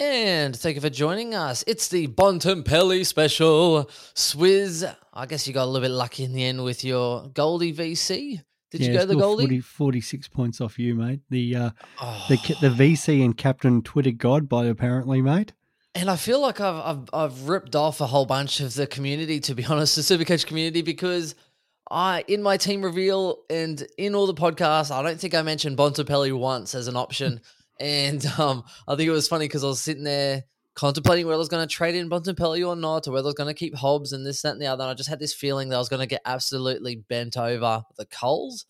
And thank you for joining us. It's the Bontempelli special. Swizz, I guess you got a little bit lucky in the end with your Goldie VC. Did you Yeah, go the Goldie? 40, 46 points off you, mate. The uh, Oh. the the VC and captain Twitter god by apparently, mate. And I feel like I've, I've I've ripped off a whole bunch of the community, to be honest, the Supercoach community, because I in my team reveal and in all the podcasts, I don't think I mentioned Bontempelli once as an option. and um, I think it was funny because I was sitting there contemplating whether I was going to trade in Bontempelli or not, or whether I was going to keep Hobbs and this, that, and the other. And I just had this feeling that I was going to get absolutely bent over the coals.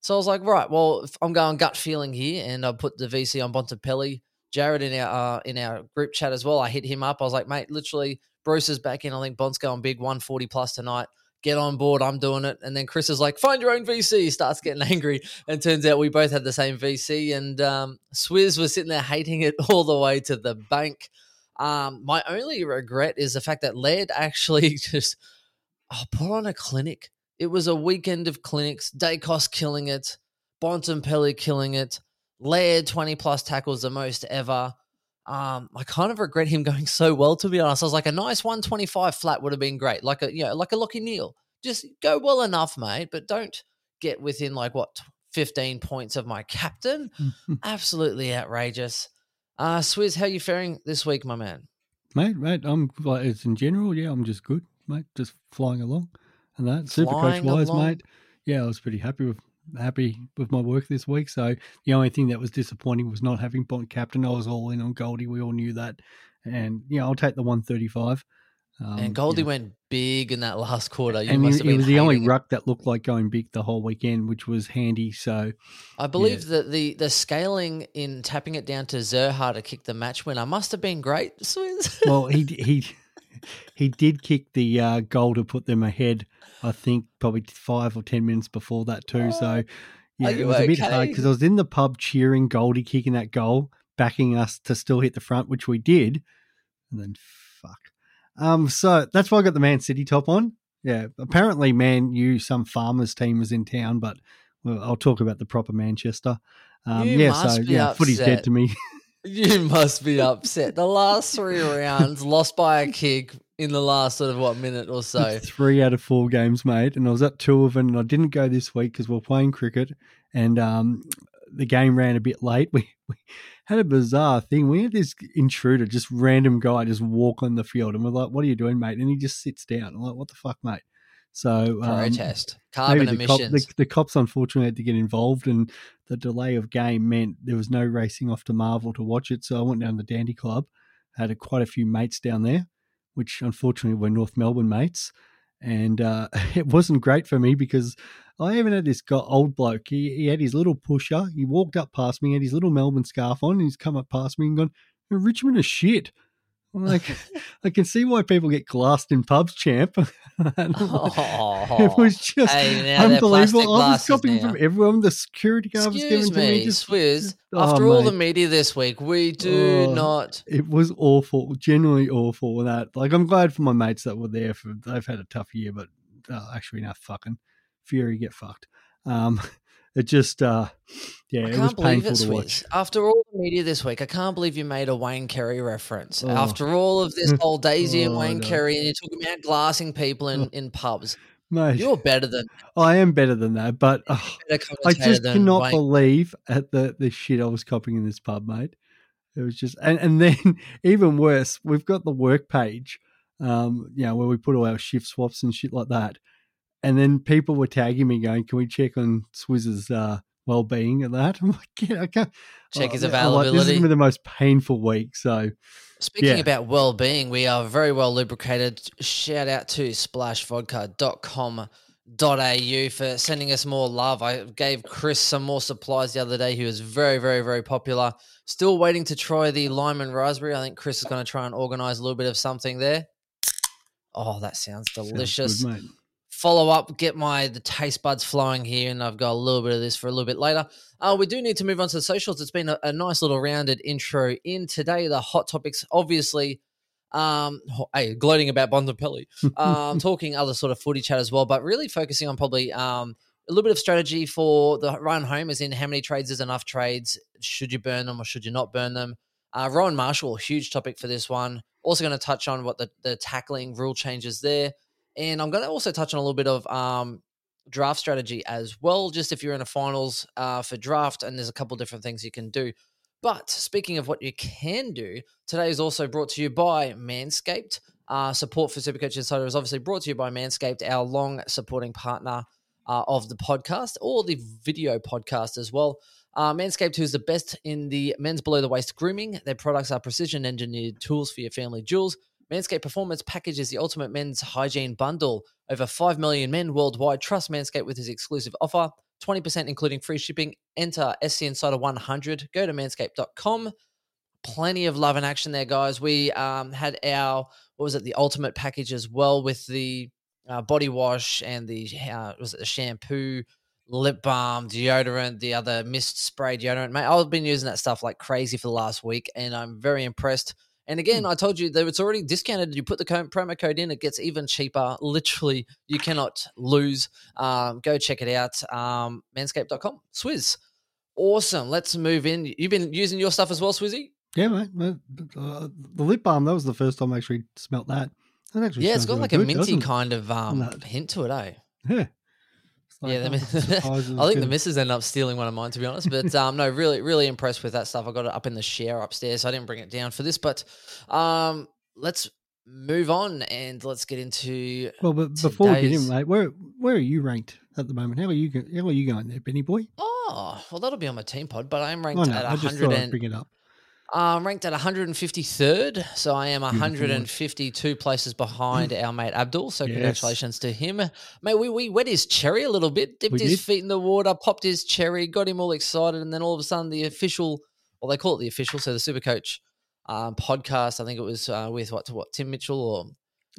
So I was like, right, well, I'm going gut feeling here, and I put the VC on Bontempelli. Jared in our uh, in our group chat as well. I hit him up. I was like, mate, literally, Bruce is back in. I think Bont's going big, 140 plus tonight. Get on board. I'm doing it. And then Chris is like, find your own VC. Starts getting angry. And turns out we both had the same VC. And um, Swizz was sitting there hating it all the way to the bank. Um, my only regret is the fact that Laird actually just oh, put on a clinic. It was a weekend of clinics. Daicos killing it. Bontempelli killing it. Laird 20 plus tackles the most ever. Um, I kind of regret him going so well, to be honest. I was like, a nice 125 flat would have been great. Like a, you know, like a Lachie Neale. Just go well enough, mate, but don't get within like what 15 points of my captain. Absolutely outrageous. Uh, Swizz, how you faring this week, my man? mate, mate, I'm like it's in general, yeah, I'm just good, mate, just flying along and that. Super coach wise, along. mate. Yeah, I was pretty happy with happy with my work this week. So the only thing that was disappointing was not having Bont captain. I was all in on Goldie. We all knew that. And yeah, I'll take the 135. Um, and Goldie yeah. went big in that last quarter. You and must it, have it was the only it. ruck that looked like going big the whole weekend, which was handy. So I believe that the the scaling in tapping it down to Zurhaar to kick the match winner must have been great, well, he he he did kick the uh, goal to put them ahead. I think probably five or ten minutes before that too. So yeah, it you was a bit hard because I was in the pub cheering Goldie kicking that goal, backing us to still hit the front, which we did, and then fuck. Um, so that's why I got the Man City top on. Yeah, apparently, Man U, some farmers team was in town, but well, I'll talk about the proper Manchester. Um, You yeah, so yeah, footy's dead to me. you must be upset. The last three rounds lost by a kick in the last sort of what minute or so. three out of four games, mate, and I was at two of them. And I didn't go this week because we are playing cricket, and um, the game ran a bit late. We, we had a bizarre thing. We had this intruder, just random guy, just walk on the field, and we're like, "What are you doing, mate?" And he just sits down. I'm like, "What the fuck, mate?" So um, Protest. Carbon the, cop, emissions. the, the cops unfortunately had to get involved, and the delay of game meant there was no racing off to Marvel to watch it. So I went down to the Dandy Club, had a, quite a few mates down there, which unfortunately were North Melbourne mates, and uh, it wasn't great for me because I even had this old bloke. He, he had his little pusher. He walked up past me, had his little Melbourne scarf on, and he's come up past me and gone, "Richmond is shit." Like, I can see why people get glassed in pubs, champ. And I'm like, Oh, it was just Hey, now unbelievable. I was copying now. from everyone. The security guard was Excuse giving to me. me, Just, Swizz. oh, after all the media this week, we do Oh. not. it was awful, genuinely awful. That, like, I'm glad for my mates that were there. For they've had a tough year, but uh, actually, not fucking Fury get fucked. Um, it just, uh, yeah, I it was can't believe painful it, to watch. After all the media this week, I can't believe you made a Wayne Carey reference. Oh. After all of this whole Daisy and Oh, Wayne no. Carey, and you're talking about glassing people in, in pubs. Mate, You're better than I am better than that, but oh, better I just cannot Wayne. believe at the the shit I was copying in this pub, mate. It was just, and, and then even worse, we've got the work page, um, you know, where we put all our shift swaps and shit like that. And then people were tagging me, going, "Can we check on Swizz's uh, well-being at that?" I'm like, "Yeah, I can't." Check his I'm like, this has availability. been the most painful week. So Speaking Yeah. about well-being, we are very well lubricated. Shout out to splashvodka.com.au for sending us more love. I gave Chris some more supplies the other day. He was very, very, very popular. Still waiting to try the lime and raspberry. I think Chris is going to try and organize a little bit of something there. Oh, that sounds Sounds delicious. good, mate. Follow up, get my the taste buds flowing here, and I've got a little bit of this for a little bit later. Uh, we do need to move on to the socials. It's been a, a nice little rounded intro in today. The hot topics, obviously, um, hey, gloating about Bontempelli, um, talking other sort of footy chat as well, but really focusing on probably um, a little bit of strategy for the run home, as in how many trades is enough trades? Should you burn them or should you not burn them? Uh, Rowan Marshall, huge topic for this one. Also going to touch on what the, the tackling rule changes there. And I'm going to also touch on a little bit of um, draft strategy as well, just if you're in a finals uh, for draft, and there's a couple different things you can do. But speaking of what you can do, today is also brought to you by Manscaped. Uh, support for Supercoach Insider is obviously brought to you by Manscaped, our long supporting partner uh, of the podcast or the video podcast as well. Uh, Manscaped, who's the best in the men's below the waist grooming. Their products are precision engineered tools for your family jewels. Manscaped Performance Package is the ultimate men's hygiene bundle. Over 5 million men worldwide trust Manscaped with his exclusive offer 20% including free shipping. Enter SC Insider 100. Go to manscaped.com. Plenty of love and action there, guys. We um, had our, what was it, the ultimate package as well with the uh, body wash and the, uh, was it the shampoo, lip balm, deodorant, the other mist spray deodorant. Mate, I've been using that stuff like crazy for the last week and I'm very impressed. And again, I told you that it's already discounted. You put the promo code in, it gets even cheaper. Literally, you cannot lose. Um, go check it out. Um, manscaped.com. Swizz. Awesome. Let's move in. You've been using your stuff as well, Swizzy? Yeah, mate. Uh, the lip balm, that was the first time I actually smelt that. That actually Yeah, it's got like a minty kind of um, hint to it, eh? Yeah. Like, yeah, the, mi- I'm surprised it I think the missus ended up stealing one of mine, to be honest. But um, no, really, really impressed with that stuff. I got it up in the share upstairs. So I didn't bring it down for this, but um, let's move on and let's get into. Well, but before we get in, mate, where where are you ranked at the moment? How are you how are you going there, Benny boy? Oh, well, that'll be on my team pod, but I'm ranked Oh no, at I 100 and bring it up. I'm ranked at 153rd, so I am Beautiful. 152 places behind our mate Abdul. So Yes. congratulations to him, mate. We we wet his cherry a little bit, dipped We his did. feet in the water, popped his cherry, got him all excited, and then all of a sudden the official, well they call it the official, so the Super Coach um, podcast. I think it was uh, with what what Tim Michell or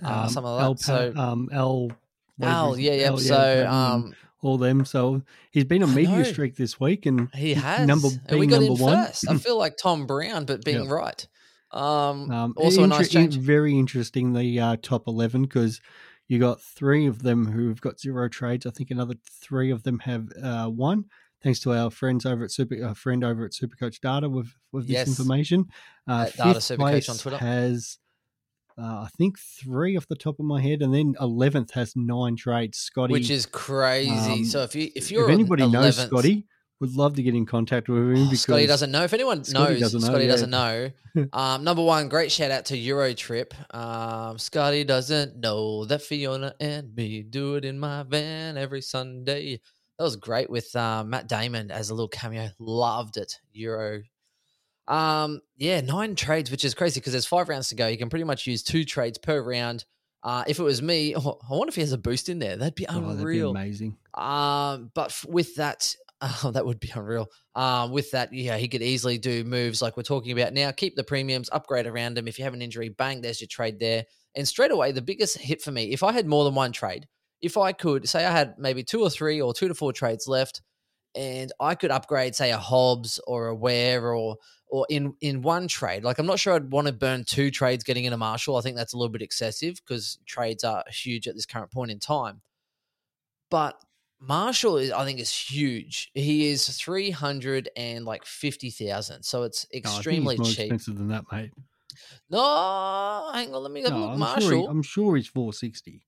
uh, something like that. So um, Al, whatever Al, his- yeah, yeah. Al, So um, all them. So he's been on media streak this week, and he has, number and we got number in one. first. I feel like Tom Brown, but being Yeah. right. Um, Um, also a inter- nice change. Very interesting, the uh, top 11, because you got three of them who've got zero trades. I think another three of them have uh, one, thanks to our friends over at Super, our friend over at Supercoach Data with, with this Yes. information. Uh, At Data fifth Supercoach place on Twitter. has, uh, I think, three off the top of my head, and then 11th has nine trades. Scotty, which is crazy. um, so if you if you're if anybody 11th, knows Scotty, would love to get in contact with him because Scotty doesn't know. If anyone Scotty knows, doesn't know, Scotty yeah. doesn't know. Um, number one, great shout out to Eurotrip. Um, Scotty doesn't know that Fiona and me do it in my van every Sunday. That was great with uh, Matt Damon as a little cameo. Loved it. Euro. Um, yeah, nine trades, which is crazy because there's five rounds to go. You can pretty much use two trades per round. Uh, if it was me, oh, I wonder if he has a boost in there. That'd be Oh, that'd be unreal. amazing. Um, but f- with that, oh, that would be unreal. Um, with that, yeah, he could easily do moves like we're talking about now. Keep the premiums, upgrade around him. If you have an injury, bang, there's your trade there. And straight away, the biggest hit for me, if I had more than one trade, if I could say I had maybe two or three or two to four trades left, and I could upgrade, say, a Hobbs or a Ware or or in in one trade. Like I'm not sure I'd want to burn two trades getting in a Marshall. I think that's a little bit excessive because trades are huge at this current point in time. But Marshall, is, I think, is huge. He is three hundred and like fifty thousand, so it's oh, No, think extremely more cheap. expensive than that, mate. No, hang on, let me No, look. I'm Marshall. Sure he, I'm sure he's 460.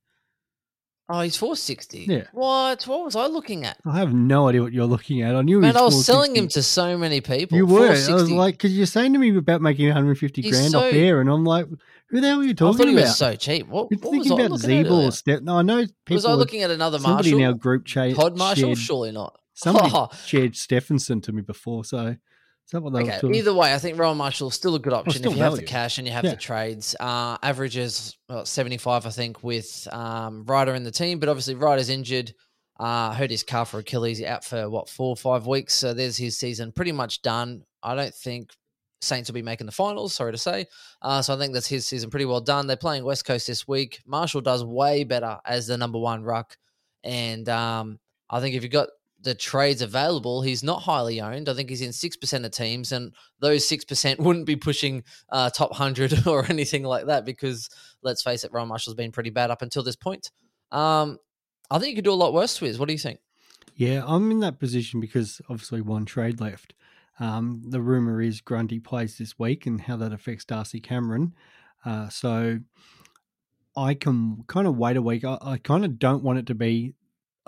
Oh, he's four sixty. Yeah. What? What was I looking at? I have no idea what you're looking at. I knew Man, I was selling him to so many people. You were. I was like, because you're saying to me about making 150 He's grand so- off air, and I'm like, who the hell are you I talking thought he about? was so cheap. What, You're what was thinking I about looking at? Zeeble or Step. No, I know people. Was I looking at another Marshall? somebody in our group chat Pod Marshall? shared, Surely not. somebody shared Stephenson to me before, so is that what they okay. Either way, I think Rowan Marshall is still a good option if you have the cash and you have Yeah. the trades. Uh, averages well, 75, I think, with um, Ryder in the team, but obviously Ryder's injured. Uh, hurt his calf or Achilles out for what four or five weeks. So there's his season pretty much done. I don't think Saints will be making the finals. Sorry to say. Uh, so I think that's his season pretty well done. They're playing West Coast this week. Marshall does way better as the number one ruck, and um, I think if you've got the trades available, he's not highly owned. I think he's in six percent of teams, and those six percent wouldn't be pushing uh, top hundred or anything like that because let's face it, Ron Marshall's been pretty bad up until this point. Um, I think you could do a lot worse, Twiz. What do you think? Yeah, I'm in that position because obviously one trade left. Um, the rumor is Grundy plays this week and how that affects Darcy Cameron. Uh, so I can kind of wait a week. I, I kind of don't want it to be,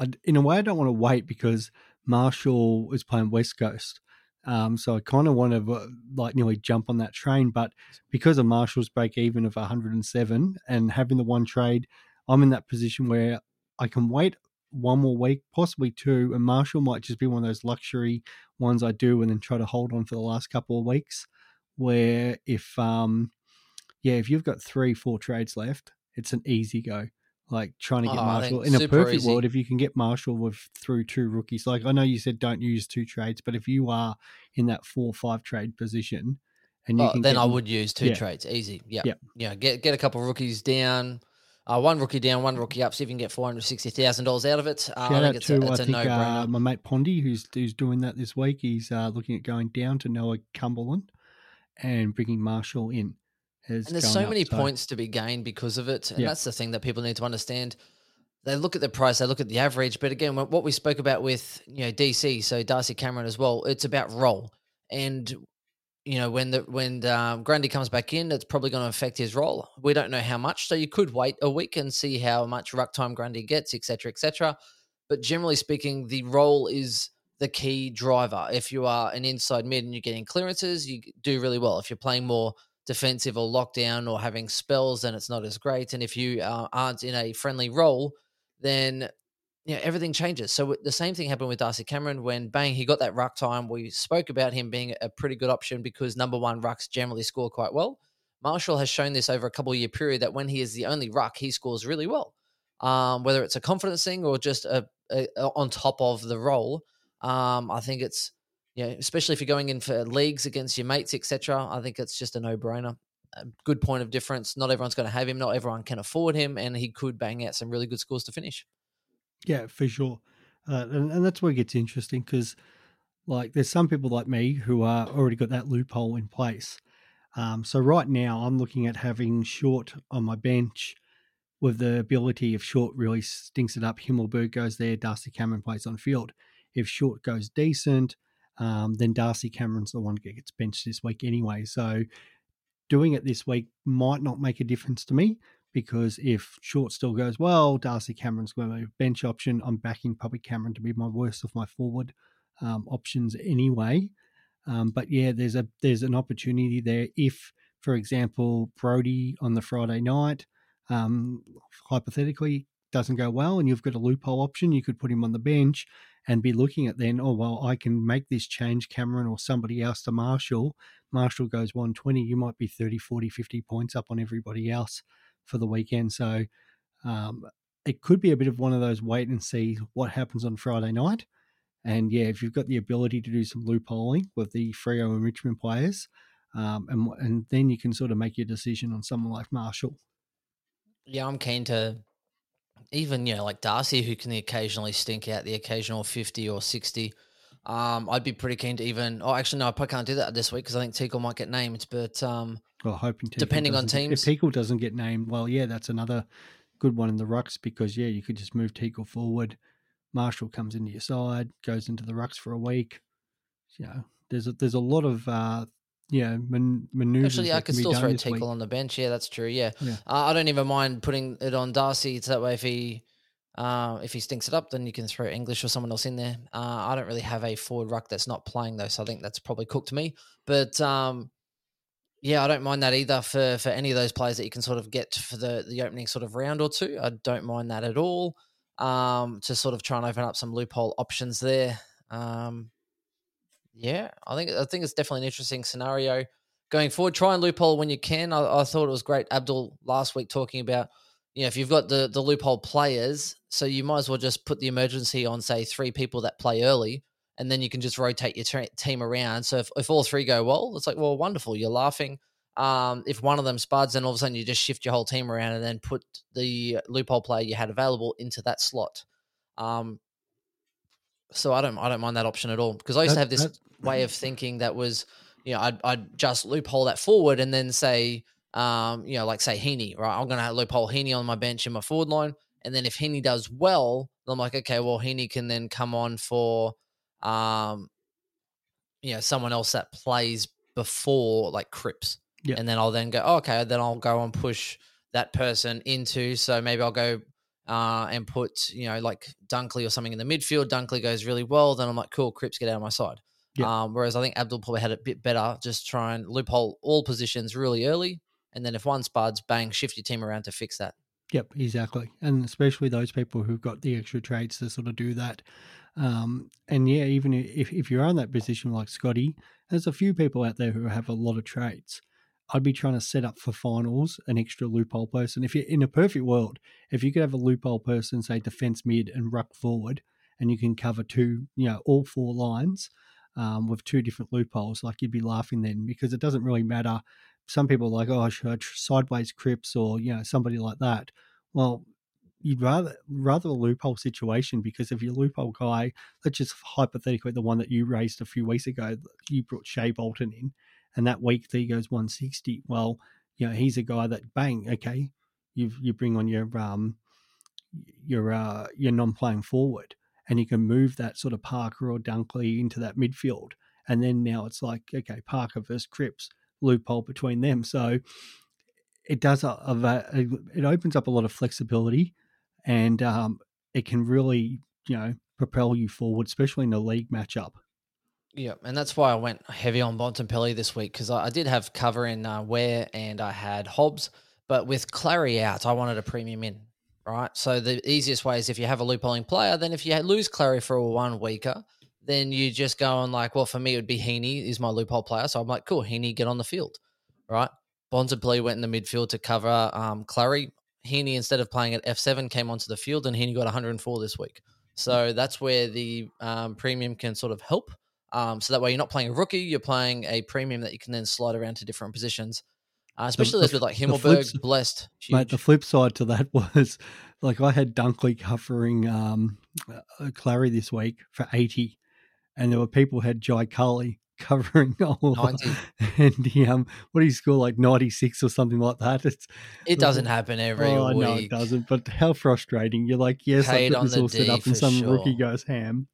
I, in a way, I don't want to wait because Marshall is playing West Coast. Um, so I kind of want to uh, like nearly jump on that train, but because of Marshall's break even of 107 and having the one trade, I'm in that position where I can wait one more week, possibly two, and Marshall might just be one of those luxury ones I do and then try to hold on for the last couple of weeks. Where if um yeah, if you've got three, four trades left, it's an easy go. Like trying to get Oh, Marshall in a perfect easy. world, if you can get Marshall with through two rookies, like I know you said don't use two trades, but if you are in that four or five trade position and you Oh, can then get I would use two Yeah. trades. Easy. Yeah. Yeah. Yeah. Get get a couple of rookies down. Uh, one rookie down, one rookie up. See if you can get four hundred sixty thousand dollars out of it. Uh, Shout I out it's to a, I think uh, my mate Pondy, who's who's doing that this week. He's uh, looking at going down to Noah Cumberland and bringing Marshall in. And there's so up. many points to be gained because of it, and Yeah. that's the thing that people need to understand. They look at the price, they look at the average, but again, what what we spoke about with you know DC, so Darcy Cameron as well, it's about role, and you know when the when um, Grundy comes back in, it's probably going to affect his role. We don't know how much, so you could wait a week and see how much ruck time Grundy gets, etc., etc. But generally speaking, the role is the key driver. If you are an inside mid and you're getting clearances, you do really well. If you're playing more defensive or lockdown or having spells, then it's not as great. And if you uh, aren't in a friendly role, then you know, everything changes. So the same thing happened with Darcy Cameron when bang he got that ruck time. We spoke about him being a pretty good option because number one rucks generally score quite well. Marshall has shown this over a couple year period that when he is the only ruck, he scores really well. Um, whether it's a confidence thing or just a, a, a- on top of the role, um, I think it's know, especially if you're going in for leagues against your mates, etc. I think it's just a no brainer. A good point of difference. Not everyone's going to have him. Not everyone can afford him, and he could bang out some really good scores to finish. Yeah, for sure. Uh, and, and that's where it gets interesting because, like, there's some people like me who are already got that loophole in place. Um, so right now, I'm looking at having Short on my bench with the ability if Short really stinks it up, Himmelberg goes there, Darcy Cameron plays on field. If Short goes decent, um, then Darcy Cameron's the one that gets benched this week anyway. So doing it this week might not make a difference to me because if Short still goes well, Darcy Cameron's going to be a bench option. I'm backing probably Cameron to be my worst of my forward um, options anyway. Um, but yeah, there's a there's an opportunity there if, for example, Brody on the Friday night, um, hypothetically doesn't go well, and you've got a loophole option, you could put him on the bench and be looking at then, oh well, I can make this change, Cameron or somebody else to Marshall. Marshall goes 120, you might be 30, 40, 50 points up on everybody else for the weekend. So um, it could be a bit of one of those wait and see what happens on Friday night. And yeah, if you've got the ability to do some loopholing with the Freo and Richmond players, um, and and then you can sort of make your decision on someone like Marshall. Yeah, I'm keen to even you know like Darcy, who can occasionally stink out the occasional fifty or sixty. Um, I'd be pretty keen to even. Oh, actually, no, I probably can't do that this week because I think Teakle might get named. But um, Well, hoping Teakle Depending on teams. if Teakle doesn't get named, well, yeah, that's another good one in the rucks because yeah, you could just move Teakle forward. Marshall comes into your side, goes into the rucks for a week. You know, there's a, there's a lot of uh, know man, maneuvers. actually, I could still throw week. On the bench. Yeah, that's true. Yeah, Yeah. Uh, I don't even mind putting it on Darcy. It's that way if he. Uh, if he stinks it up, then you can throw English or someone else in there. Uh, I don't really have a forward ruck that's not playing though, so I think that's probably cooked me. But um, yeah, I don't mind that either for for any of those players that you can sort of get for the the opening sort of round or two. I don't mind that at all. Um, to sort of try and open up some loophole options there. Um, yeah, I think I think it's definitely an interesting scenario going forward. Try and loophole when you can. I, I thought it was great. Abdul last week talking about you know if you've got the the loophole players, so you might as well just put the emergency on say three people that play early and then you can just rotate your team around. So if, if all three go well, it's like, well, wonderful, you're laughing. Um, if one of them spuds, then all of a sudden you just shift your whole team around and then put the loophole player you had available into that slot. Um, so I don't I don't mind that option at all because I used to have this that- way of thinking that was, you know, I'd, I'd just loophole that forward and then say, um, you know, like say Heaney, right? I'm gonna loophole Heaney on my bench in my forward line, and then if Heaney does well, I'm like, okay, well Heaney can then come on for, um, you know, someone else that plays before like Cripps Yeah. and then I'll then go, oh, okay, then I'll go and push that person into. So maybe I'll go uh, and put, you know, like Dunkley or something in the midfield. Dunkley goes really well. Then I'm like, cool, Cripps, get out of my side. Um, whereas I think Abdul probably had it a bit better, just try and loophole all positions really early. And then if one spuds, bang, shift your team around to fix that. Yep, exactly. And especially those people who've got the extra trades to sort of do that. Um, and yeah, even if, if you're in that position like Scotty, there's a few people out there who have a lot of trades. I'd be trying to set up for finals an extra loophole person. If you're in a perfect world, if you could have a loophole person, say defense mid and ruck forward, and you can cover two, you know, all four lines um, with two different loopholes, like you'd be laughing then because it doesn't really matter. Some people are like, oh, sideways Cripps or you know somebody like that. Well, you'd rather rather a loophole situation because if your loophole guy, let's just hypothetically the one that you raised a few weeks ago, you brought Shai Bolton in, and that week he goes 160. Well, you know he's a guy that bang, okay, you you bring on your um your uh your non-playing forward, and you can move that sort of Parker or Dunkley into that midfield, and then now it's like okay, Parker versus Cripps loophole between them, so. It does a, a, it opens up a lot of flexibility and um, it can really, you know, propel you forward, especially in a league matchup. Yeah, and that's why I went heavy on Bontempelli this week because I, I did have cover in uh, Ware and I had Hobbs, but with Clary out, I wanted a premium in, right? So the easiest way is if you have a loopholing player, then if you lose Clary for a one weeker, then you just go on like, well, for me, it would be Heaney is my loophole player. So I'm like, cool, Heaney, get on the field, right? Bontempelli went in the midfield to cover um, Clary. Heaney, instead of playing at F7, came onto the field and Heaney got 104 this week. So that's where the um, premium can sort of help. Um, so that way you're not playing a rookie, you're playing a premium that you can then slide around to different positions. Uh, especially the those with like flip Himmelberg, s- Blessed. Mate, the flip side to that was like I had Dunkley covering um, uh, Clary this week for 80, and there were people who had Jai Culley covering all 90. and he, um, what do you score like 96 or something like that? It's It doesn't happen every oh week. no, it doesn't. But how frustrating! You're like, yes, I got this all set up, and some rookie sure. goes ham.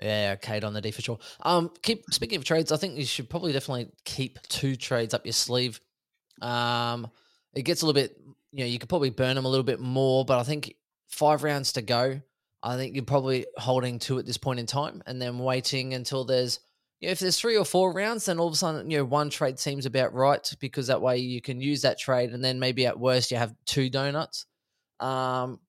Yeah, Kate on the D for sure. Um, keep speaking of trades, I think you should probably definitely keep two trades up your sleeve. Um, it gets a little bit, you know, you could probably burn them a little bit more, but I think five rounds to go. I think you're probably holding two at this point in time, and then waiting until there's, you know, if there's three or four rounds, then all of a sudden, you know, one trade seems about right because that way you can use that trade, and then maybe at worst you have two donuts. Um,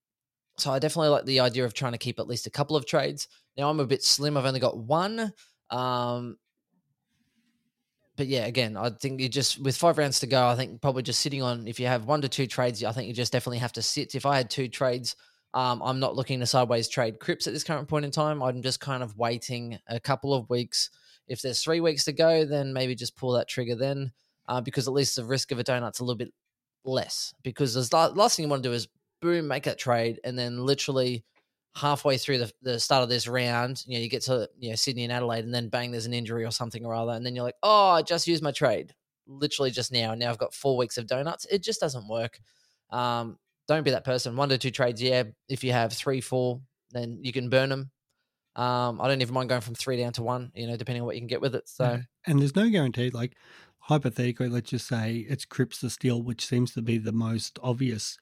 so I definitely like the idea of trying to keep at least a couple of trades. Now I'm a bit slim. I've only got one. Um, but yeah, again, I think you just with five rounds to go, I think probably just sitting on if you have one to two trades, I think you just definitely have to sit. If I had two trades, um, I'm not looking to sideways trade Cripps at this current point in time. I'm just kind of waiting a couple of weeks. If there's three weeks to go, then maybe just pull that trigger then, uh, because at least the risk of a donut's a little bit less. Because the last thing you want to do is boom, make that trade, and then literally halfway through the, the start of this round, you know, you get to you know Sydney and Adelaide, and then bang, there's an injury or something or other, and then you're like, oh, I just used my trade, literally just now, and now I've got four weeks of donuts. It just doesn't work. Um, don't be that person. One to two trades, yeah. If you have three, four, then you can burn them. Um, I don't even mind going from three down to one, you know, depending on what you can get with it. So Yeah. and there's no guarantee. Like hypothetically, let's just say it's Cripps the Steel, which seems to be the most obvious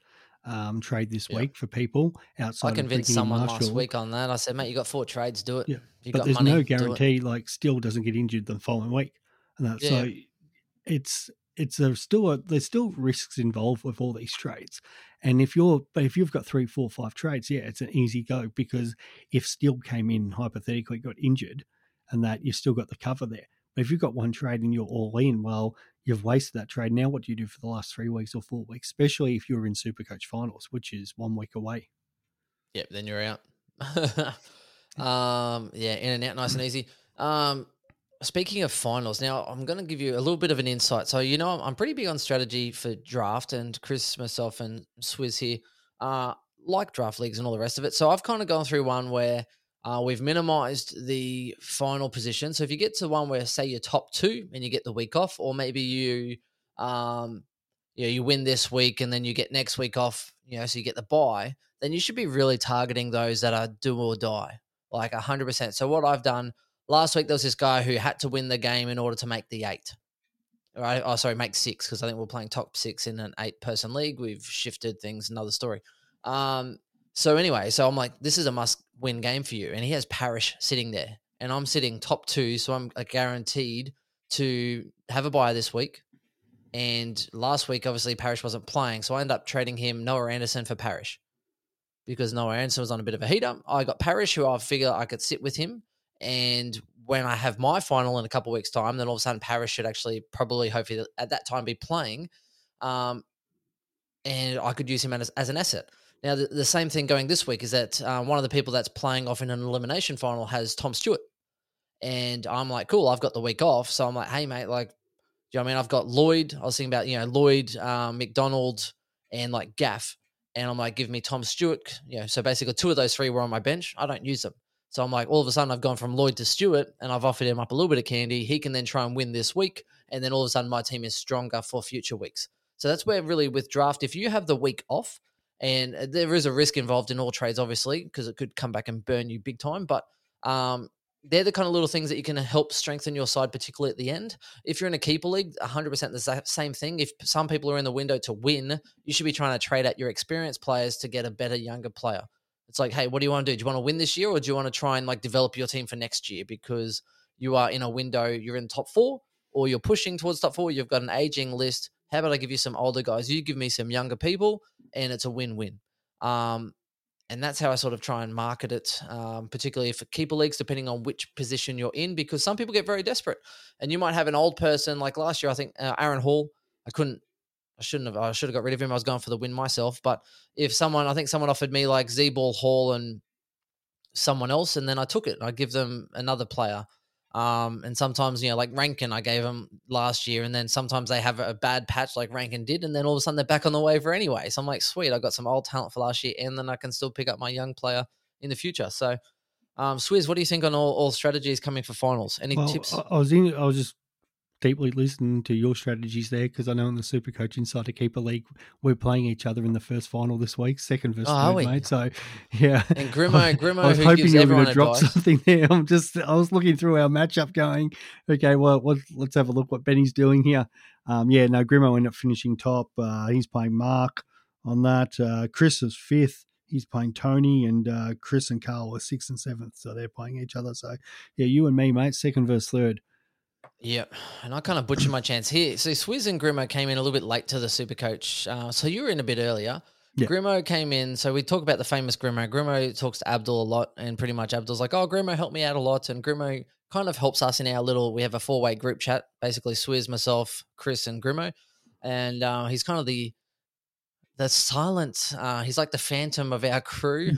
um, trade this Yeah. week for people outside. I convinced someone last week on that. I said, mate, you got four trades, do it. Yeah, you but there's money, no guarantee. Like still doesn't get injured the following week, and that, so it's it's a, still a, there's still risks involved with all these trades. And if you're but if you've got three, four, five trades, yeah, it's an easy go because if Steel came in hypothetically got injured, and that you've still got the cover there. But if you've got one trade and you're all in, well, you've wasted that trade. Now, what do you do for the last three weeks or four weeks, especially if you're in Supercoach finals, which is one week away? Yep, then you're out. Um, yeah, in and out, nice and easy. Um, speaking of finals, now I'm going to give you a little bit of an insight. So you know, I'm, I'm pretty big on strategy for draft, and Chris, myself, and Swizz here, uh, like draft leagues and all the rest of it. So I've kind of gone through one where uh, we've minimized the final position. So if you get to one where, say, you're top two and you get the week off, or maybe you, um, you know, you win this week and then you get next week off, you know, so you get the buy, then you should be really targeting those that are do or die, like 100%. So what I've done last week, there was this guy who had to win the game in order to make the eight. Right? Oh, sorry, make six because I think we're playing top six in an eight person league. We've shifted things, another story. Um, so anyway, so I'm like, this is a must win game for you. And he has Parish sitting there. And I'm sitting top two. So I'm uh, guaranteed to have a buy this week. And last week, obviously, Parish wasn't playing. So I ended up trading him Noah Anderson for Parish because Noah Anderson was on a bit of a heater. I got Parish, who I figure I could sit with him. And when I have my final in a couple weeks' time, then all of a sudden Parish should actually probably, hopefully, at that time be playing. Um, and I could use him as, as an asset. Now, the, the, same thing going this week is that uh, one of the people that's playing off in an elimination final has Tom Stewart. And I'm like, cool, I've got the week off. So I'm like, hey, mate, like, do you know I mean? I've got Lloyd. I was thinking about, you know, Lloyd, um, McDonald, and like Gaff. And I'm like, give me Tom Stewart. You know, so basically two of those three were on my bench. I don't use them. So I'm like, all of a sudden I've gone from Lloyd to Stewart and I've offered him up a little bit of candy. He can then try and win this week. And then all of a sudden my team is stronger for future weeks. So that's where really with draft, if you have the week off, and uh, there is a risk involved in all trades, obviously, because it could come back and burn you big time. But um, they're the kind of little things that you can help strengthen your side, particularly at the end. If you're in a keeper league, 100% the same thing. If some people are in the window to win, you should be trying to trade out your experienced players to get a better, younger player. It's like, hey, what do you want to do? Do you want to win this year or do you want to try and like develop your team for next year? Because you are in a window, you're in top four or you're pushing towards top four, you've got an aging list. How about I give you some older guys? You give me some younger people and it's a win-win. Um, and that's how I sort of try and market it, um, particularly for keeper leagues, depending on which position you're in, because some people get very desperate, and you might have an old person like last year. I think uh, Aaron Hall. I couldn't. I shouldn't have. I should have got rid of him. I was going for the win myself. But if someone, I think someone offered me like Z Ball Hall and someone else, and then I took it. I give them another player. Um, and sometimes, you know, like Rankine, I gave them last year, and then sometimes they have a bad patch like Rankine did, and then all of a sudden they're back on the waiver anyway. So I'm like, sweet, I got some old talent for last year, and then I can still pick up my young player in the future. So, um, Swizz, what do you think on all, all strategies coming for finals? Any well, tips? I was in, I was just deeply listening to your strategies there because I know in the Super Coach Insider Keeper League we're playing each other in the first final this week, second versus oh, third, mate. So yeah, and Grimo, Grimo, I was hoping you were going to drop advice. something there. I'm just, I was looking through our matchup, going, okay, well, let's have a look what Benny's doing here. Um, yeah, no, Grimo ended up finishing top. Uh, he's playing Mark on that. Uh, Chris is fifth. He's playing Tony, and uh, Chris and Carl are sixth and seventh, so they're playing each other. So, yeah, you and me, mate, second versus third. Yep, and I kind of butchered my chance here. So Swizz and Grimo came in a little bit late to the Super Coach. Uh, so you were in a bit earlier. Yeah. Grimo came in. So we talk about the famous Grimo. Grimo talks to Abdul a lot, and pretty much Abdul's like, "Oh, Grimo helped me out a lot," and Grimo kind of helps us in our little. We have a four way group chat, basically Swizz, myself, Chris, and Grimo, and uh, he's kind of the the silent. Uh, he's like the phantom of our crew.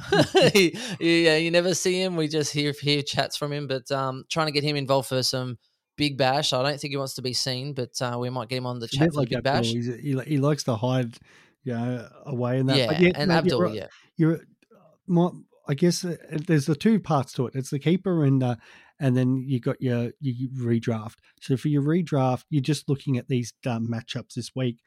he, yeah, you never see him. We just hear hear chats from him, but um, trying to get him involved for some Big Bash. I don't think he wants to be seen, but uh, we might get him on the chat for like Big Bash. He, he likes to hide, you know, away in that. Yeah, and mate, Abdul, you're, yeah. You're, my, I guess uh, there's the two parts to it. It's the keeper and uh, and then you got your, your redraft. So for your redraft, you're just looking at these um, matchups this week.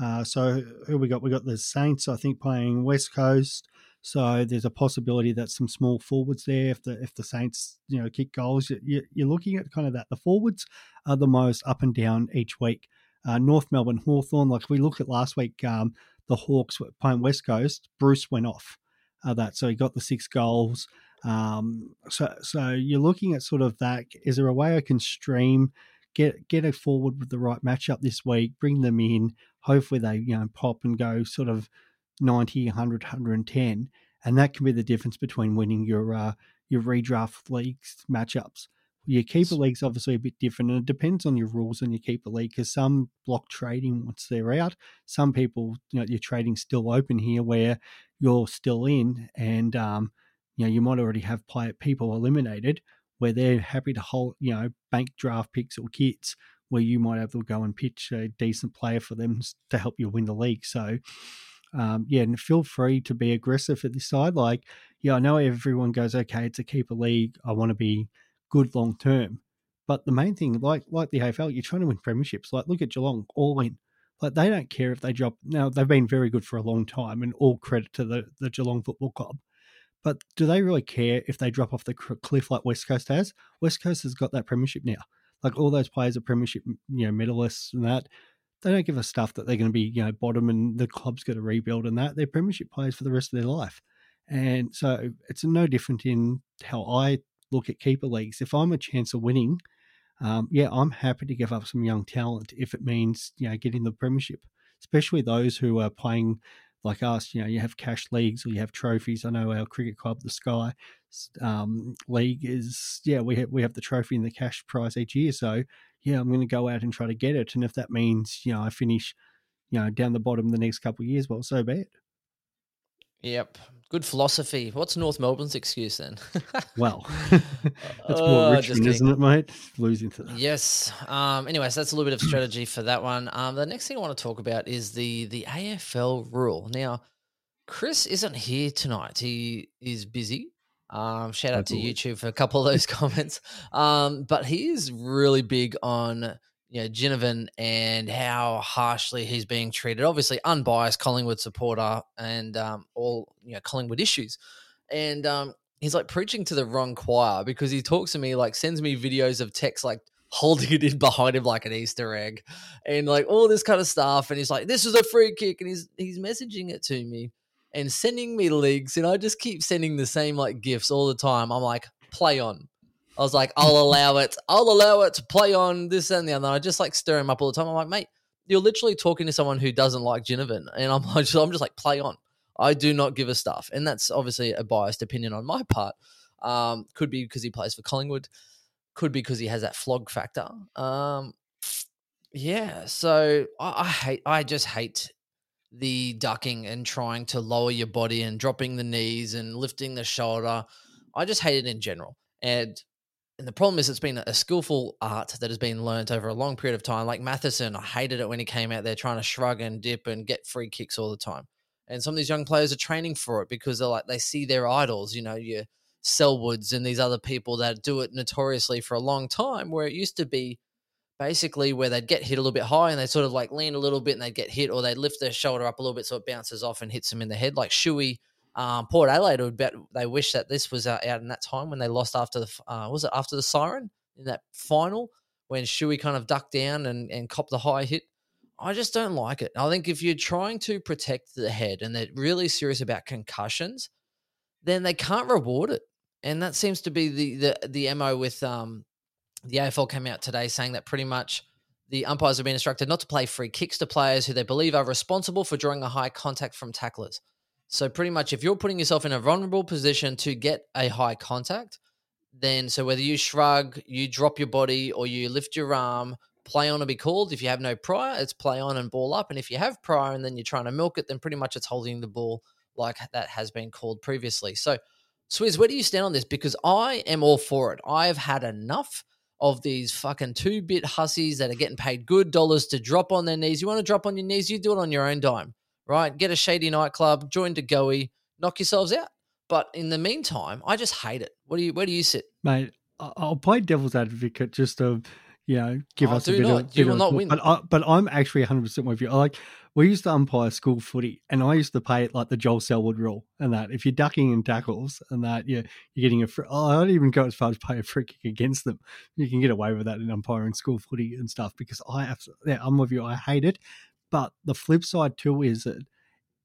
Uh, so who we got? We got the Saints, I think, playing West Coast. So there's a possibility that some small forwards there, if the if the Saints you know kick goals, you, you're looking at kind of that. The forwards are the most up and down each week. Uh, North Melbourne Hawthorn, like we looked at last week, um, the Hawks playing West Coast. Bruce went off uh, that, so he got the six goals. Um, so so you're looking at sort of that. Is there a way I can stream? Get get a forward with the right matchup this week, bring them in. Hopefully they you know pop and go sort of 90, 100, 110, and that can be the difference between winning your uh, your redraft leagues matchups. Your keeper league's obviously a bit different, and it depends on your rules in your keeper league because some block trading once they're out. Some people, you know, your trading's still open here where you're still in, and um, you know, you might already have play, people eliminated where they're happy to hold, you know, bank draft picks or kits where you might have to go and pitch a decent player for them to help you win the league. So, um, yeah, and feel free to be aggressive at this side. Like, yeah, I know everyone goes, okay, it's a keeper league. I want to be good long term. But the main thing, like like the AFL, you're trying to win premierships. Like, look at Geelong, all in. Like, they don't care if they drop. Now, they've been very good for a long time, and all credit to the, the Geelong Football Club. But do they really care if they drop off the cliff like West Coast has? West Coast has got that premiership now. Like all those players are premiership, you know, medalists and that they don't give a stuff that they're going to be, you know, bottom and the club's going to rebuild and that. They're premiership players for the rest of their life. And so it's no different in how I look at keeper leagues. If I'm a chance of winning, um, yeah, I'm happy to give up some young talent if it means, you know, getting the premiership, especially those who are playing like us, you know, you have cash leagues or you have trophies. I know our cricket club, the Sky um, League, is yeah, we have we have the trophy and the cash prize each year. So yeah, I'm going to go out and try to get it. And if that means, you know, I finish, you know, down the bottom the next couple of years, well, so be it. Yep. Good philosophy. What's North Melbourne's excuse then? well, that's more uh, Richmond, isn't it, mate? Losing to that. Yes. Um, anyways, that's a little bit of strategy for that one. Um, the next thing I want to talk about is the the AFL rule. Now, Chris isn't here tonight. He is busy. Um, shout out to YouTube for a couple of those comments. Um, but he is really big on you know Ginnivan and how harshly he's being treated. Obviously, unbiased Collingwood supporter and um, all you know Collingwood issues, and um, he's like preaching to the wrong choir because he talks to me like sends me videos of text like holding it in behind him like an Easter egg, and like all this kind of stuff. And he's like, "This is a free kick," and he's he's messaging it to me and sending me links, and I just keep sending the same like gifts all the time. I'm like, play on. I was like, I'll allow it. I'll allow it to play on this and the other. I just like stir him up all the time. I'm like, mate, you're literally talking to someone who doesn't like Ginnivan, and I'm like, I'm just like, play on. I do not give a stuff, and that's obviously a biased opinion on my part. Um, could be because he plays for Collingwood. Could be because he has that flog factor. Um, yeah, so I, I hate. I just hate the ducking and trying to lower your body and dropping the knees and lifting the shoulder. I just hate it in general. And and the problem is it's been a skillful art that has been learnt over a long period of time. Like Matheson, I hated it when he came out there trying to shrug and dip and get free kicks all the time. And some of these young players are training for it because they're like they see their idols, you know, your Selwoods and these other people that do it notoriously for a long time, where it used to be basically where they'd get hit a little bit high and they sort of like lean a little bit and they'd get hit or they'd lift their shoulder up a little bit so it bounces off and hits them in the head like Shuey. Um, Port Adelaide would bet they wish that this was out in that time when they lost after the uh, was it after the siren in that final when Shuey kind of ducked down and, and copped the high hit. I just don't like it. I think if you're trying to protect the head and they're really serious about concussions, then they can't reward it. And that seems to be the the, the MO with um, the AFL came out today saying that pretty much the umpires have been instructed not to play free kicks to players who they believe are responsible for drawing a high contact from tacklers. So pretty much, if you're putting yourself in a vulnerable position to get a high contact, then so whether you shrug, you drop your body, or you lift your arm, play on to be called. If you have no prior, it's play on and ball up. And if you have prior and then you're trying to milk it, then pretty much it's holding the ball like that has been called previously. So, Swizz, where do you stand on this? Because I am all for it. I've had enough of these fucking two bit hussies that are getting paid good dollars to drop on their knees. You want to drop on your knees, you do it on your own dime, right? Get a shady nightclub, join De Goey, knock yourselves out. But in the meantime, I just hate it. What do you where do you sit? Mate, I'll play devil's advocate just to you know, give oh, us a bit not. of. You bit will of, not win. But I, but I'm actually 100 percent with you. I like we used to umpire school footy, and I used to pay it like the Joel Selwood rule, and that if you're ducking in tackles, and that you're you're getting a free, oh, I don't even go as far as pay a free kick against them. You can get away with that in umpiring school footy and stuff because I absolutely, yeah, I'm with you. I hate it, but the flip side too is it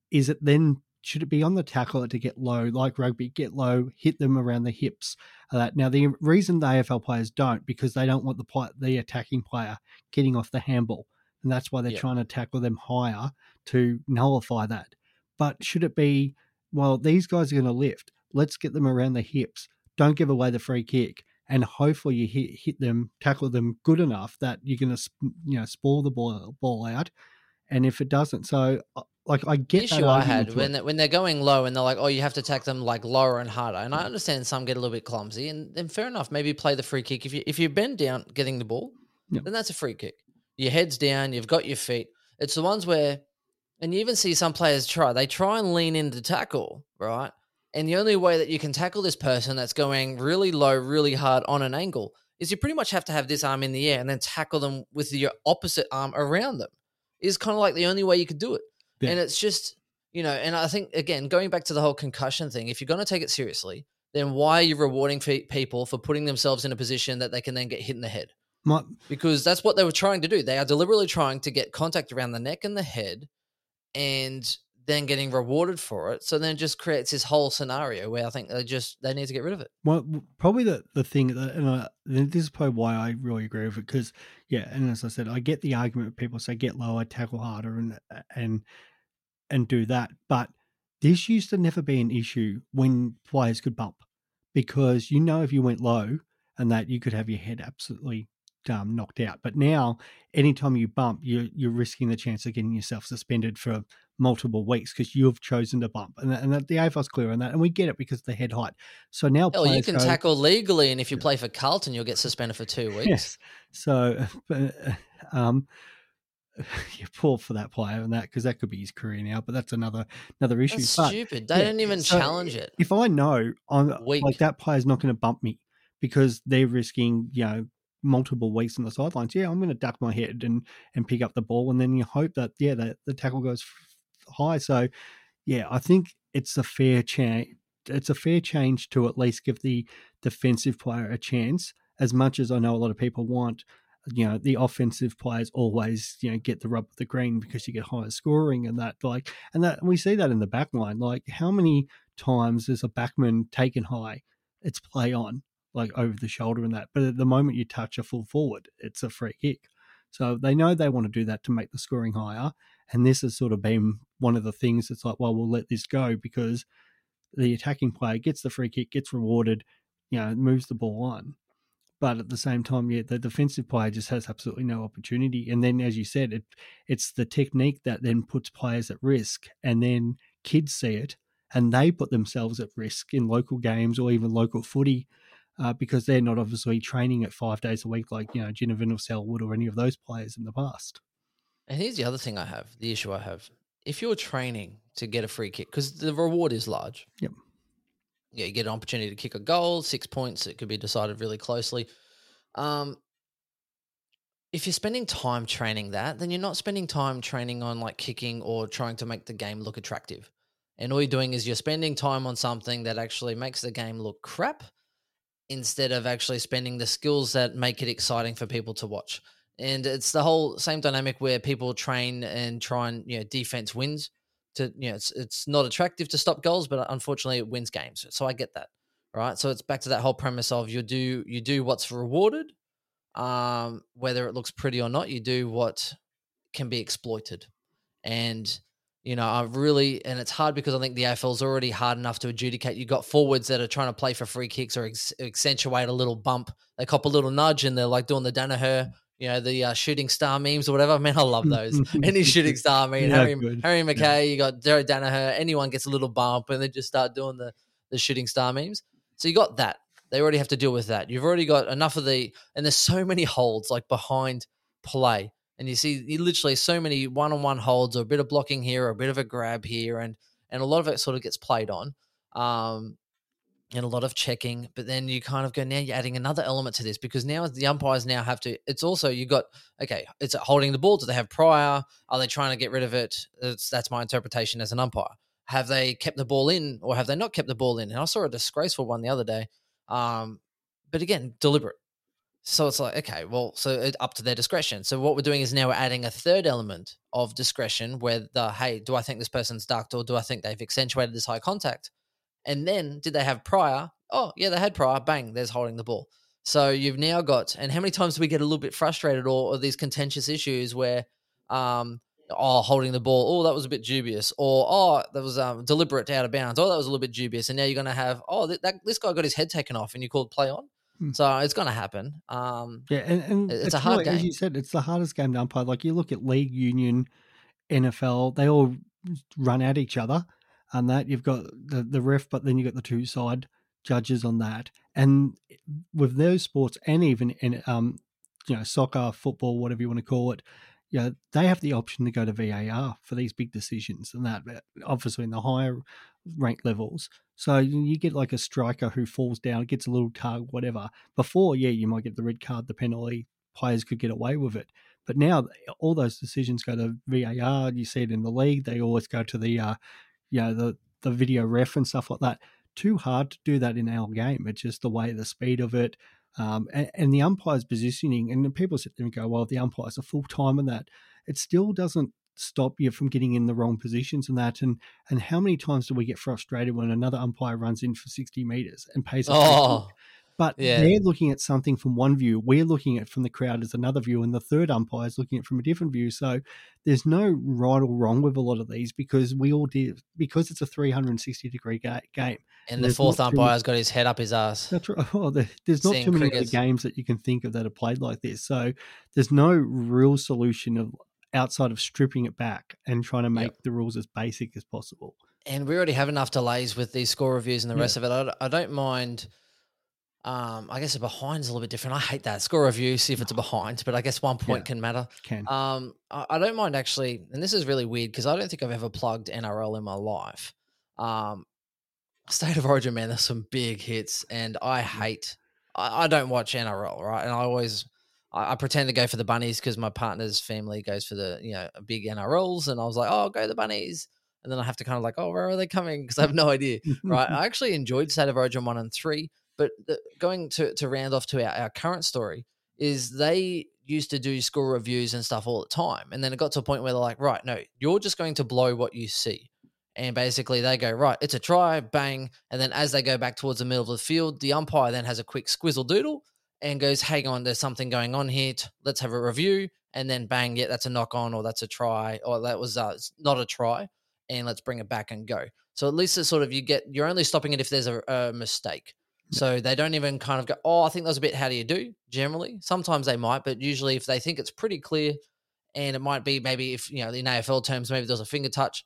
is it then should it be on the tackler to get low, like rugby, get low, hit them around the hips? Uh, now, the reason the AFL players don't because they don't want the the attacking player getting off the handball, and that's why they're yeah. trying to tackle them higher to nullify that. But should it be, well, these guys are going to lift. Let's get them around the hips. Don't give away the free kick, and hopefully you hit hit them, tackle them good enough that you're going to you know spoil the ball ball out and if it doesn't, so uh, like I get The issue that I had when they, when they're going low and they're like, oh, you have to attack them like lower and harder. And I understand some get a little bit clumsy, and then fair enough, maybe play the free kick. If you if you bend down getting the ball, Yeah. then that's a free kick. Your head's down, you've got your feet. It's the ones where, and you even see some players try. They try and lean into tackle, right? And the only way that you can tackle this person that's going really low, really hard on an angle is you pretty much have to have this arm in the air and then tackle them with your opposite arm around them. Is kind of like the only way you could do it. Yeah. And it's just, you know, and I think again, going back to the whole concussion thing, if you're going to take it seriously, then why are you rewarding people for putting themselves in a position that they can then get hit in the head? My, Because that's what they were trying to do. They are deliberately trying to get contact around the neck and the head and then getting rewarded for it. So then it just creates this whole scenario where I think they just they need to get rid of it. Well, probably the, the thing, that, and I, this is probably why I really agree with it, because yeah, and as I said, I get the argument. of People say get lower, tackle harder, and and and do that, but this used to never be an issue when players could bump, because you know if you went low and that you could have your head absolutely um, knocked out. But now, anytime you bump, you're you're risking the chance of getting yourself suspended for multiple weeks because you've chosen to bump, and and the AFL's clear on that, and we get it because of the head height. So now Hell, you can go- tackle legally, and if you play for Carlton, you'll get suspended for two weeks. Yes. So, um, you're poor for that player and that because that could be his career now. But that's another another issue. That's but stupid. They yeah, didn't even so challenge it. if I know I'm Weak. like that player's not going to bump me because they're risking, you know, multiple weeks on the sidelines. Yeah, I'm going to duck my head and and pick up the ball, and then you hope that yeah, the, the tackle goes high. So yeah, I think it's a fair change. It's a fair change to at least give the defensive player a chance. As much as I know a lot of people want, you know, the offensive players always, you know, get the rub of the green because you get higher scoring and that, like, and that we see that in the back line. Like, how many times is a backman taken high? It's play on, like over the shoulder and that. But at the moment you touch a full forward, it's a free kick. So they know they want to do that to make the scoring higher. And this has sort of been one of the things that's like, well, we'll let this go because the attacking player gets the free kick, gets rewarded, you know, moves the ball on. But at the same time, yeah, the defensive player just has absolutely no opportunity. And then, as you said, it it's the technique that then puts players at risk, and then kids see it and they put themselves at risk in local games or even local footy uh, because they're not obviously training it five days a week like you know Ginnivan or Selwood or any of those players in the past. And here's the other thing I have, the issue I have. If you're training to get a free kick, because the reward is large. Yep. Yeah, you get an opportunity to kick a goal, six points. It could be decided really closely. Um, if you're spending time training that, then you're not spending time training on like kicking or trying to make the game look attractive. And all you're doing is you're spending time on something that actually makes the game look crap instead of actually spending the skills that make it exciting for people to watch. And it's the whole same dynamic where people train and try and you know defense wins. To you know, it's it's not attractive to stop goals, but unfortunately it wins games. So I get that, right? So it's back to that whole premise of you do you do what's rewarded, um, whether it looks pretty or not. You do what can be exploited, and you know I really and it's hard because I think the AFL is already hard enough to adjudicate. You got forwards that are trying to play for free kicks or ex- accentuate a little bump. They cop a little nudge and they're like doing the Danaher you know, the uh, shooting star memes or whatever. Man, I love those. Any shooting star meme, Yeah, Harry, good. Harry McKay, Yeah. you got Derek Danaher, anyone gets a little bump and they just start doing the, the shooting star memes. So you got that. They already have to deal with that. You've already got enough of the, and there's so many holds like behind play. And you see you literally so many one on one holds or a bit of blocking here or a bit of a grab here. And, and a lot of it sort of gets played on. Um, and a lot of checking, but then you kind of go now you're adding another element to this because now the umpires now have to. It's also you got okay. It's holding the ball. Do they have prior? Are they trying to get rid of it? It's, that's my interpretation as an umpire. Have they kept the ball in or have they not kept the ball in? And I saw a disgraceful one the other day. Um, but again, deliberate. So it's like okay, well, so it, up to their discretion. So what we're doing is now we're adding a third element of discretion, where the hey, do I think this person's ducked or do I think they've accentuated this high contact? And then did they have prior? Oh, yeah, they had prior. Bang, there's holding the ball. So you've now got, and how many times do we get a little bit frustrated or, or these contentious issues where, um, oh, holding the ball, oh, that was a bit dubious, or oh, that was um, deliberate out of bounds, oh, that was a little bit dubious, and now you're going to have, oh, th- that this guy got his head taken off, and you called play on. Hmm. So it's going to happen. Um, Yeah, and, and It's a hard really, as game. you said, it's the hardest game to umpire. Like you look at league union NFL, they all run at each other, and that you've got the the ref, but then you have got the two side judges on that, and with those sports, and even in um, you know, soccer, football, whatever you want to call it, you know, they have the option to go to VAR for these big decisions, and that obviously in the higher rank levels. So you get like a striker who falls down, gets a little tug, whatever. Before, yeah, you might get the red card, the penalty. Players could get away with it, but now all those decisions go to VAR. You see it in the league; they always go to the, uh, you know, the the video ref and stuff like that. Too hard to do that in our game. It's just the way the speed of it, um, and, and, the umpire's positioning, and people sit there and go, well, the umpire's a full time in that. It still doesn't stop you from getting in the wrong positions and that. And and how many times do we get frustrated when another umpire runs in for 60 meters and pays a oh, but yeah. they're looking at something from one view. We're looking at from the crowd as another view, and the third umpire is looking at from a different view. So there's no right or wrong with a lot of these because we all did because it's a 360 degree ga- game. And the fourth umpire's got his head up his ass. That's right. Well, there's not too many other games that you can think of that are played like this. So there's no real solution of outside of stripping it back and trying to make yep. the rules as basic as possible. And we already have enough delays with these score reviews and the yeah. rest of it. I, I don't mind um, I guess a behind is a little bit different. I hate that score review. See if it's a behind, but I guess one point yeah, can matter. Can. Um, I, I, don't mind actually, and this is really weird because I don't think I've ever plugged NRL in my life. Um, State of Origin, man, there's some big hits, and I hate. I, I don't watch NRL, right? And I always, I, I pretend to go for the bunnies because my partner's family goes for the you know big NRLs, and I was like, oh, go the bunnies. And then I have to kind of like, oh, where are they coming? Because I have no idea, right? I actually enjoyed State of Origin one and three but the, going to, to round off to our, our current story is they used to do school reviews and stuff all the time. And then it got to a point where they're like, right, no, you're just going to blow what you see. And basically they go, right, it's a try, bang. And then as they go back towards the middle of the field, the umpire then has a quick squizzle doodle and goes, hang on, there's something going on here. Let's have a review. And then bang, yeah, that's a knock on or that's a try or that was uh, not a try. And let's bring it back and go. So at least it's sort of you get, you're only stopping it if there's a, a mistake. So they don't even kind of go, oh, I think that was a bit, how do you do? Generally, sometimes they might, but usually if they think it's pretty clear and it might be maybe if, you know, in AFL terms, maybe there's a finger touch,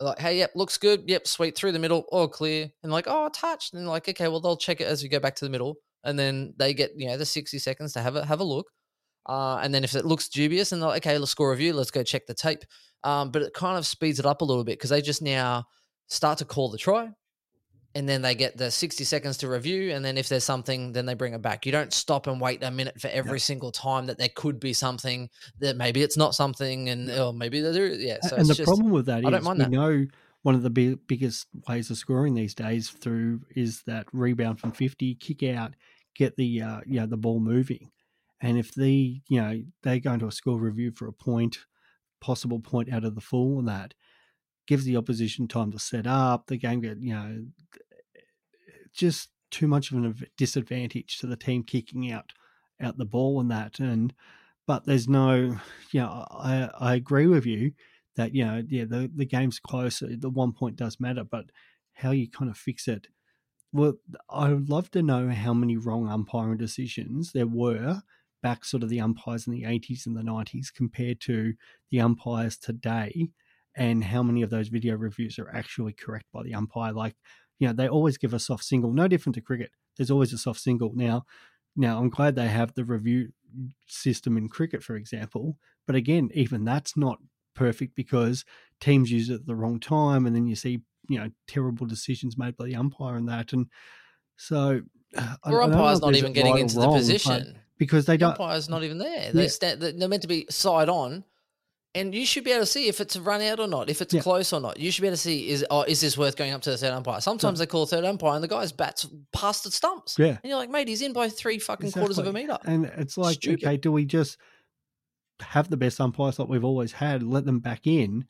like, hey, yep, looks good. Yep, sweet, through the middle, all clear. And like, oh, touched. And like, okay, well, they'll check it as we go back to the middle. And then they get, you know, the 60 seconds to have a, have a look. Uh, and then if it looks dubious, and they're like, okay, let's score review, let's go check the tape. Um, but it kind of speeds it up a little bit because they just now start to call the try and then they get the 60 seconds to review and then if there's something then they bring it back. You don't stop and wait a minute for every single time that there could be something that maybe it's not something and or maybe there yeah so and the just, problem with that I is we that. know one of the big, biggest ways of scoring these days through is that rebound from 50 kick out get the uh, you know the ball moving. And if the you know they go into a score review for a point possible point out of the full and that gives the opposition time to set up. The game get you know just too much of a disadvantage to the team kicking out out the ball and that. And but there's no, you know, I I agree with you that you know yeah the the game's close. The one point does matter, but how you kind of fix it. Well, I would love to know how many wrong umpiring decisions there were back sort of the umpires in the 80s and the 90s compared to the umpires today and how many of those video reviews are actually correct by the umpire. Like, you know, they always give a soft single, no different to cricket. There's always a soft single. Now, now I'm glad they have the review system in cricket, for example. But again, even that's not perfect because teams use it at the wrong time, and then you see, you know, terrible decisions made by the umpire and that. And so, uh, or umpire's not even getting into wrong, the position because they don't. The umpire's not even there. They yeah. stand, they're meant to be side on and you should be able to see if it's a run out or not, if it's yeah. close or not. You should be able to see is oh, is this worth going up to the third umpire? Sometimes yeah. they call a third umpire and the guy's bats past the stumps. Yeah. And you're like, mate, he's in by three fucking exactly. quarters of a meter. And it's like, Stupid. okay, do we just have the best umpires like we've always had, let them back in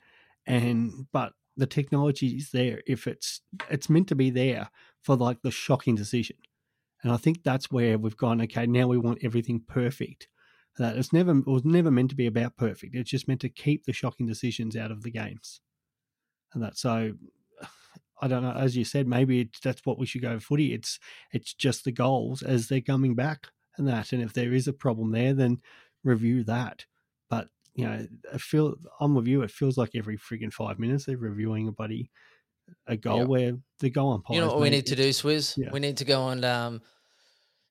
and but the technology is there if it's it's meant to be there for like the shocking decision. And I think that's where we've gone, okay, now we want everything perfect that it's never it was never meant to be about perfect. It's just meant to keep the shocking decisions out of the games, and that so. I don't know. As you said, maybe that's what we should go footy. It's it's just the goals as they're coming back and that. And if there is a problem there, then review that. But you know, I feel I'm with you. It feels like every frigging five minutes they're reviewing a buddy a goal Yeah. where the goal umpires. You know what we need to do, Swizz? Yeah. We need to go and um,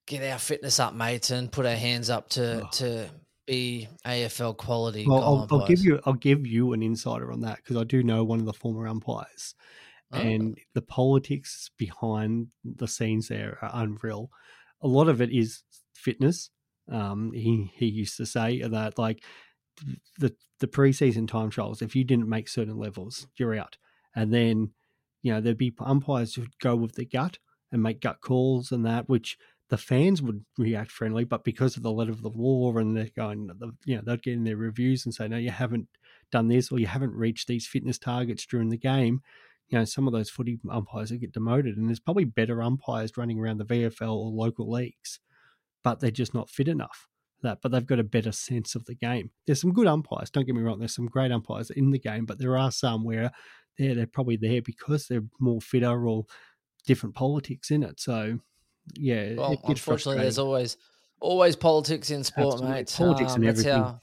get our fitness up, mates, and put our hands up to Oh. to be AFL quality. Well, I'll, I'll give you I'll give you an insider on that because I do know one of the former umpires, Oh. and the politics behind the scenes there are unreal. A lot of it is fitness. Um, he he used to say that like the the preseason time trials, if you didn't make certain levels, you're out, and then you know there'd be umpires who'd go with the gut and make gut calls and that, which the fans would react friendly, but because of the letter of the law and they're going, you know, they'd get in their reviews and say, no, you haven't done this or you haven't reached these fitness targets during the game. You know, some of those footy umpires would get demoted, and there's probably better umpires running around the VFL or local leagues, but they're just not fit enough. That, but they've got a better sense of the game. There's some good umpires. Don't get me wrong. There's some great umpires in the game, but there are some where they're they're probably there because they're more fitter or different politics in it. So, yeah, Well, unfortunately, there's always always politics in sport, Absolutely. mate. Politics and that's everything. How,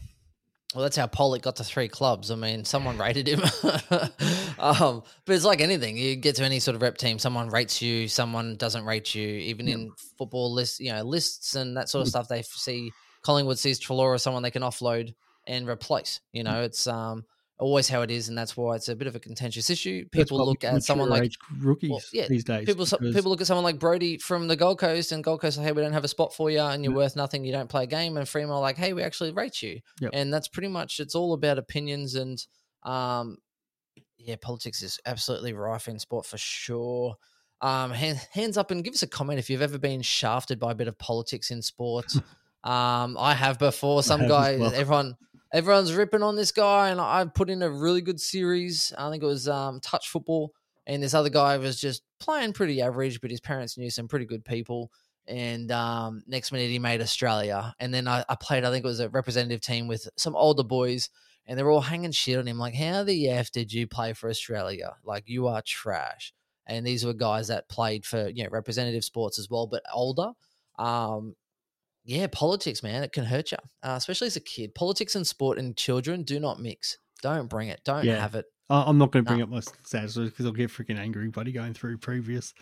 well, that's how Pollock got to three clubs. I mean, someone rated him. um, but it's like anything. You get to any sort of rep team, someone rates you, someone doesn't rate you. Even Yeah. in football lists, you know, lists and that sort of stuff. They see Collingwood sees Treloar as someone they can offload and replace. You Mm. know, it's um always how it is, and that's why it's a bit of a contentious issue. People look at someone like rookies yeah, these days. people because- people look at someone like Brody from the Gold Coast, and Gold Coast, are, hey, we don't have a spot for you, and you're Yeah. worth nothing. You don't play a game, and Fremantle like, hey, we actually rate you, Yep. and that's pretty much it's all about opinions and um, yeah, politics is absolutely rife in sport for sure. Um, hand, hands up and give us a comment if you've ever been shafted by a bit of politics in sport. um, I have before. Some have guy, well. everyone, everyone's ripping on this guy, and I put in a really good series. I think it was um, touch football, and this other guy was just playing pretty average, but his parents knew some pretty good people. And um, next minute he made Australia, and then I, I played. I think it was a representative team with some older boys, and they're all hanging shit on him, like, "How the f did you play for Australia? Like, you are trash." And these were guys that played for you know representative sports as well, but older. Um, yeah, politics, man, it can hurt you, uh, especially as a kid. Politics and sport and children do not mix. Don't bring it. Don't Yeah. have it. I'm not going to bring No. up my status because I'll get freaking angry, buddy, going through previous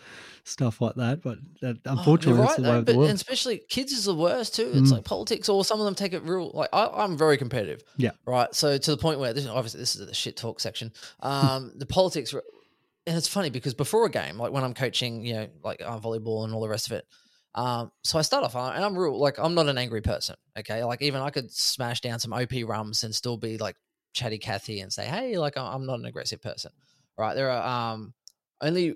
stuff like that. But that, Oh, unfortunately, the way though, but, and especially kids is the worst too. It's Mm. like politics, or some of them take it real. Like I, I'm very competitive. Yeah. Right. So to the point where this obviously this is the shit talk section. Um, the politics, and it's funny because before a game, like when I'm coaching, you know, like uh, volleyball and all the rest of it. Um, so I start off, and I'm real like I'm not an angry person. Okay, like even I could smash down some OP rums and still be like chatty Cathy and say, hey, like I'm not an aggressive person. Right. There are um only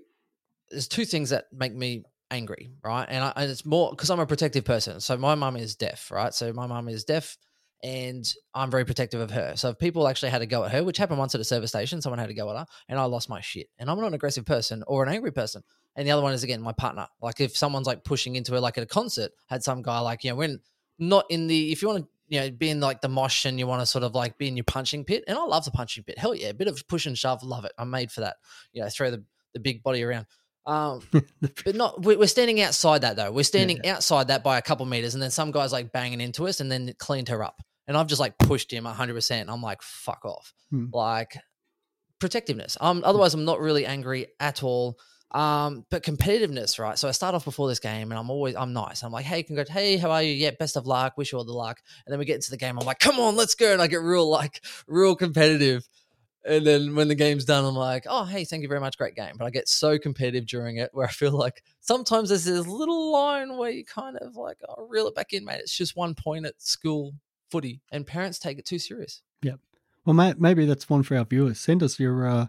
there's two things that make me angry, right? And, I, and it's more because I'm a protective person. So my mum is deaf, right? So my mum is deaf, and I'm very protective of her. So if people actually had to go at her, which happened once at a service station, someone had to go at her, and I lost my shit. And I'm not an aggressive person or an angry person. And the other one is again my partner. Like if someone's like pushing into her, like at a concert, had some guy like you know when not in the if you want to you know be in like the mosh and you want to sort of like be in your punching pit. And I love the punching pit. Hell yeah, a bit of push and shove, love it. I'm made for that. You know, throw the the big body around. Um, but not we- we're standing outside that though. We're standing outside that by a couple meters, and then some guys like banging into us, and then it cleaned her up. And I've just like pushed him hundred percent. I'm like, fuck off, Hmm. like protectiveness. Um, otherwise I'm not really angry at all. Um, but competitiveness, right? So I start off before this game, and I'm always I'm nice. I'm like, hey, congrats, hey, how are you? Yeah, best of luck. Wish you all the luck. And then we get into the game. I'm like, come on, let's go. And I get real like real competitive. And then when the game's done, I'm like, oh, hey, thank you very much. Great game. But I get so competitive during it where I feel like sometimes there's this little line where you kind of like, oh, reel it back in, mate. It's just one point at school footy, and parents take it too serious. Yep. Well, mate, maybe that's one for our viewers. Send us your uh,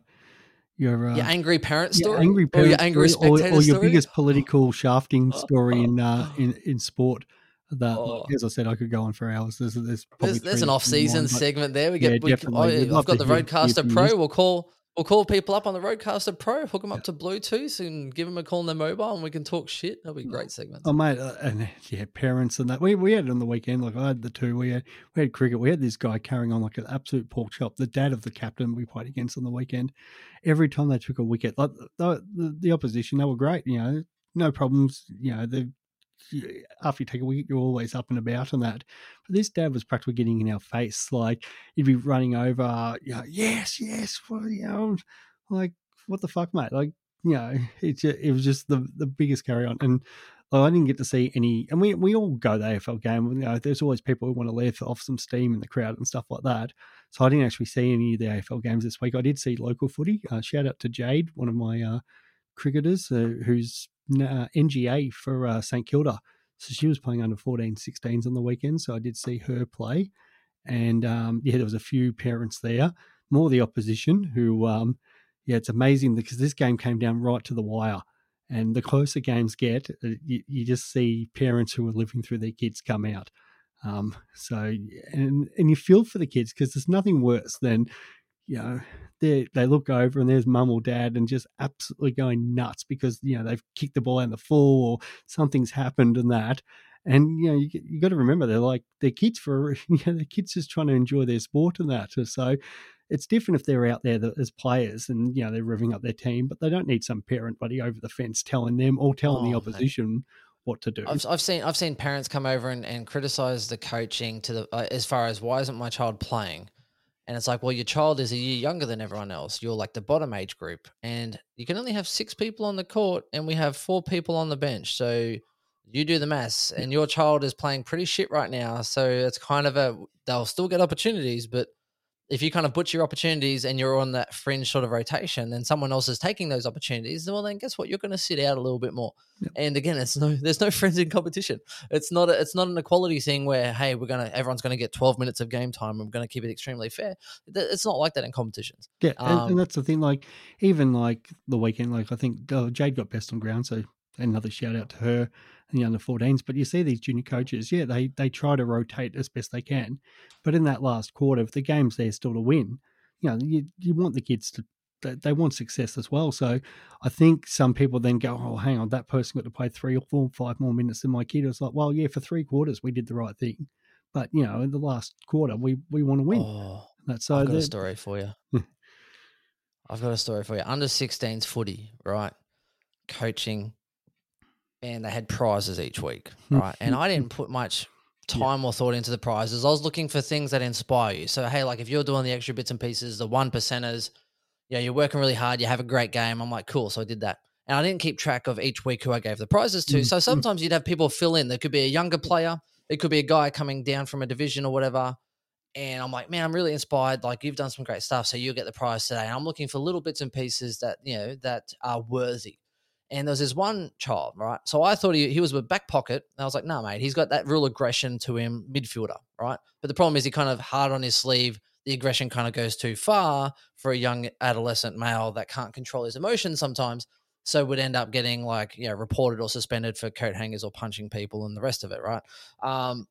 your uh, your angry parent your story, angry or your angry story, or, or your story. biggest political shafting story in uh, in in sport. That, Oh. as I said, I could go on for hours. There's there's, There's, there's an that come to off-season mind, segment there. We Yeah, get, we, definitely. We'd I, I've got the RODECaster Pro. We'll call we'll call people up on the RODECaster Pro, hook them up to Bluetooth, and give them a call on their mobile, and we can talk shit. That'll be great segments. Oh mate, uh, and yeah, parents and that. We we had it on the weekend. Like I had the two. We had we had cricket. We had this guy carrying on like an absolute pork chop. The dad of the captain we played against on the weekend. Every time they took a wicket, like the the, the opposition, they were great. You know, no problems. You know, they after you take a wicket, you're always up and about and that. But this dad was practically getting in our face. Like he'd be running over, you know, yes, yes, well, you like what the fuck, mate? Like, you know, it it was just the the biggest carry on. And I didn't get to see any, and we we all go to the AFL game. You know, there's always people who want to let off some steam in the crowd and stuff like that. So I didn't actually see any of the AFL games this week. I did see local footy. Uh, shout out to Jade, one of my uh, cricketers, uh, who's NGA for uh, St Kilda. So she was playing under 14, 16s on the weekend. So I did see her play. And um, yeah, there was a few parents there, more the opposition, who, um, yeah, it's amazing because this game came down right to the wire. And the closer games get, uh, you, you just see parents who are living through their kids come out. Um, so, and, and you feel for the kids because there's nothing worse than, you know, they they look over and there's mum or dad and just absolutely going nuts because you know they've kicked the ball out in the full or something's happened and that. And you know you, you got to remember they're like they're kids for you know the kids just trying to enjoy their sport and that. So it's different if they're out there as players and you know they're revving up their team, but they don't need some parent buddy over the fence telling them or telling Oh, the opposition what to do. I've, I've seen I've seen parents come over and, and criticize the coaching to the uh, as far as why isn't my child playing, and it's like well your child is a year younger than everyone else. You're like the bottom age group, and you can only have six people on the court, and we have four people on the bench. So you do the maths, and your child is playing pretty shit right now. So it's kind of a they'll still get opportunities, but if you kind of butcher your opportunities and you're on that fringe sort of rotation, then someone else is taking those opportunities. Well, then guess what? You're going to sit out a little bit more. Yep. And again, it's no, there's no friends in competition. It's not, a, it's not an equality thing where hey, we're gonna, everyone's gonna get 12 minutes of game time. and We're gonna keep it extremely fair. It's not like that in competitions. Yeah, and, Um, and that's the thing. Like even like the weekend, like I think uh, Jade got best on ground, so another shout out to her and the under 14s. But you see these junior coaches, yeah, they they try to rotate as best they can, but in that last quarter, if the game's there still to win, you know, you you want the kids to. They want success as well. So I think some people then go, oh, hang on, that person got to play three or four, five more minutes than my kid. It's like, well, yeah, for three quarters we did the right thing, but you know, in the last quarter we we want to win. Oh, That's so I've got a story for you. I've got a story for you. Under 16s footy, right? Coaching, and they had prizes each week, Hmm. right? and I didn't put much time or thought into the prizes. I was looking for things that inspire you. So, hey, like if you're doing the extra bits and pieces, the one percenters, yeah, you're working really hard, you have a great game. I'm like, cool. So I did that. And I didn't keep track of each week who I gave the prizes to. Mm, So sometimes you'd have people fill in. There could be a younger player, it could be a guy coming down from a division or whatever. And I'm like, man, I'm really inspired. Like you've done some great stuff, so you'll get the prize today. And I'm looking for little bits and pieces that you know that are worthy. And there was this one child, right? So I thought he, he was a back pocket. And I was like, no, mate, he's got that real aggression to him, midfielder, right? But the problem is he kind of hard on his sleeve. The aggression kind of goes too far for a young adolescent male that can't control his emotions sometimes. So would end up getting like, you know, reported or suspended for coat hangers or punching people and the rest of it, right? Um,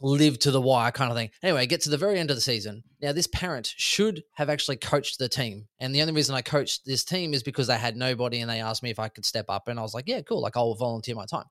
live to the wire kind of thing. Anyway, get to the very end of the season. Now, this parent should have actually coached the team. And the only reason I coached this team is because they had nobody and they asked me if I could step up. And I was like, yeah, cool. Like, I'll volunteer my time.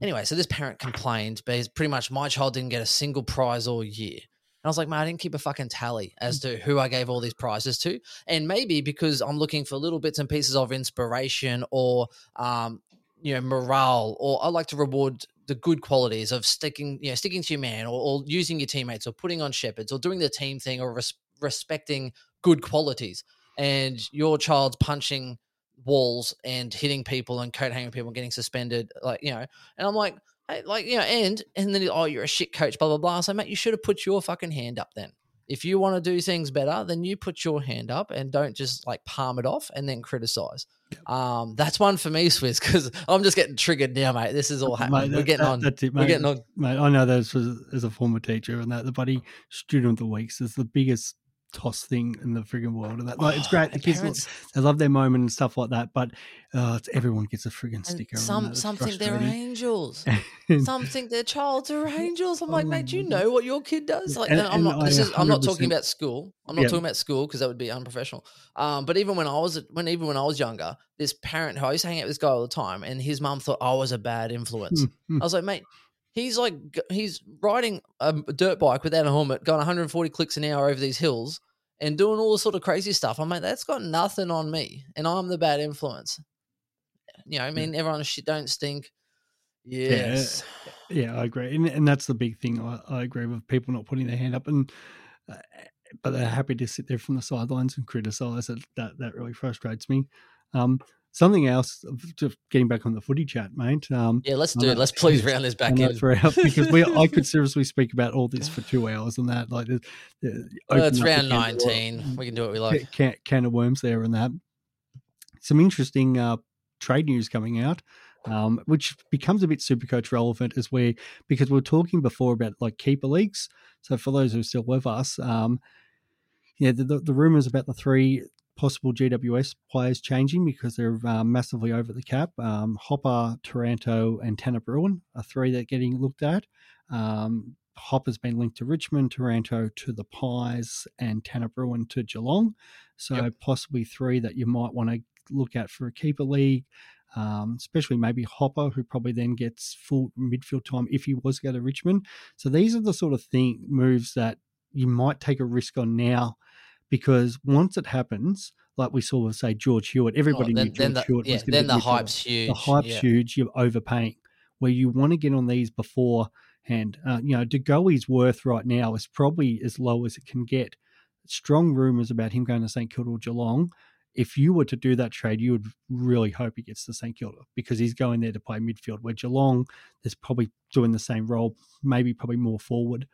Anyway, so this parent complained, but pretty much my child didn't get a single prize all year. And I was like, man, I didn't keep a fucking tally as to who I gave all these prizes to. And maybe because I'm looking for little bits and pieces of inspiration or, um, you know, morale, or I like to reward the good qualities of sticking, you know, sticking to your man, or, or using your teammates, or putting on shepherds, or doing the team thing, or res- respecting good qualities. And your child's punching walls and hitting people and coat hanging people and getting suspended, like you know. And I'm like, like you know, and and then oh, you're a shit coach, blah blah blah. So mate, you should have put your fucking hand up then. If you want to do things better, then you put your hand up and don't just like palm it off and then criticize. Um, that's one for me, Swiss, because I'm just getting triggered now, mate. This is all happening. Mate, We're getting that- on. That's it, mate. We're getting on. Mate, I know this was as a former teacher, and that the buddy student of the weeks is the biggest toss thing in the frigging world. And that, like, it's great. The kids, parents- they love their moment and stuff like that, but uh, it's, everyone gets a frigging sticker. some think they're angels. Some think their child's are angels. I'm like, Oh mate, do you know what your kid does? Like, And- I'm not. I This is. I'm not talking about school. I'm not Yeah. talking about school because that would be unprofessional. Um, but even when I was when even when I was younger, this parent who I used to hang out with this guy all the time, and his mum thought I was a bad influence. Mm, mm. I was like, mate, he's like he's riding a dirt bike without a helmet, going 140 clicks an hour over these hills, and doing all this sort of crazy stuff. I'm like, that's got nothing on me, and I'm the bad influence. You know, I mean, everyone shit don't stink. Yes. Yeah, I agree, and, and that's the big thing. I, I agree with people not putting their hand up, and uh, but they're happy to sit there from the sidelines and criticise it. That that really frustrates me. Um, something else, just getting back on the footy chat, mate. Um, Yeah, let's do it. Let's please round this back in. because we I could seriously speak about all this for two hours and that like the, the, Well, it's round can of 19. We can do what we like. can, can of worms there and that. Some interesting uh, trade news coming out, um, which becomes a bit super coach relevant as we because we are talking before about like keeper leagues. So for those who are still with us, um, yeah, the, the, the rumors about the three possible GWS players changing because they're uh, massively over the cap. Um, Hopper, Taranto, and Tanner Bruhn are three that are getting looked at. Um, Hopper's been linked to Richmond, Taranto to the Pies, and Tanner Bruhn to Geelong. So Yep. possibly three that you might want to look at for a keeper league. Um, especially maybe Hopper, who probably then gets full midfield time if he was to go to Richmond. So these are the sort of thing moves that you might take a risk on now, because once it happens, like we saw with say George Hewett, everybody Oh, knew George then the, Hewett yeah, was going then to the hype's huge. the hype's yeah. huge. You're overpaying. Where you want to get on these beforehand. Uh, you know, De Goey's worth right now is probably as low as it can get. Strong rumors about him going to St Kilda or Geelong. If you were to do that trade, you would really hope he gets to St Kilda because he's going there to play midfield. Where Geelong is probably doing the same role, maybe probably more forward,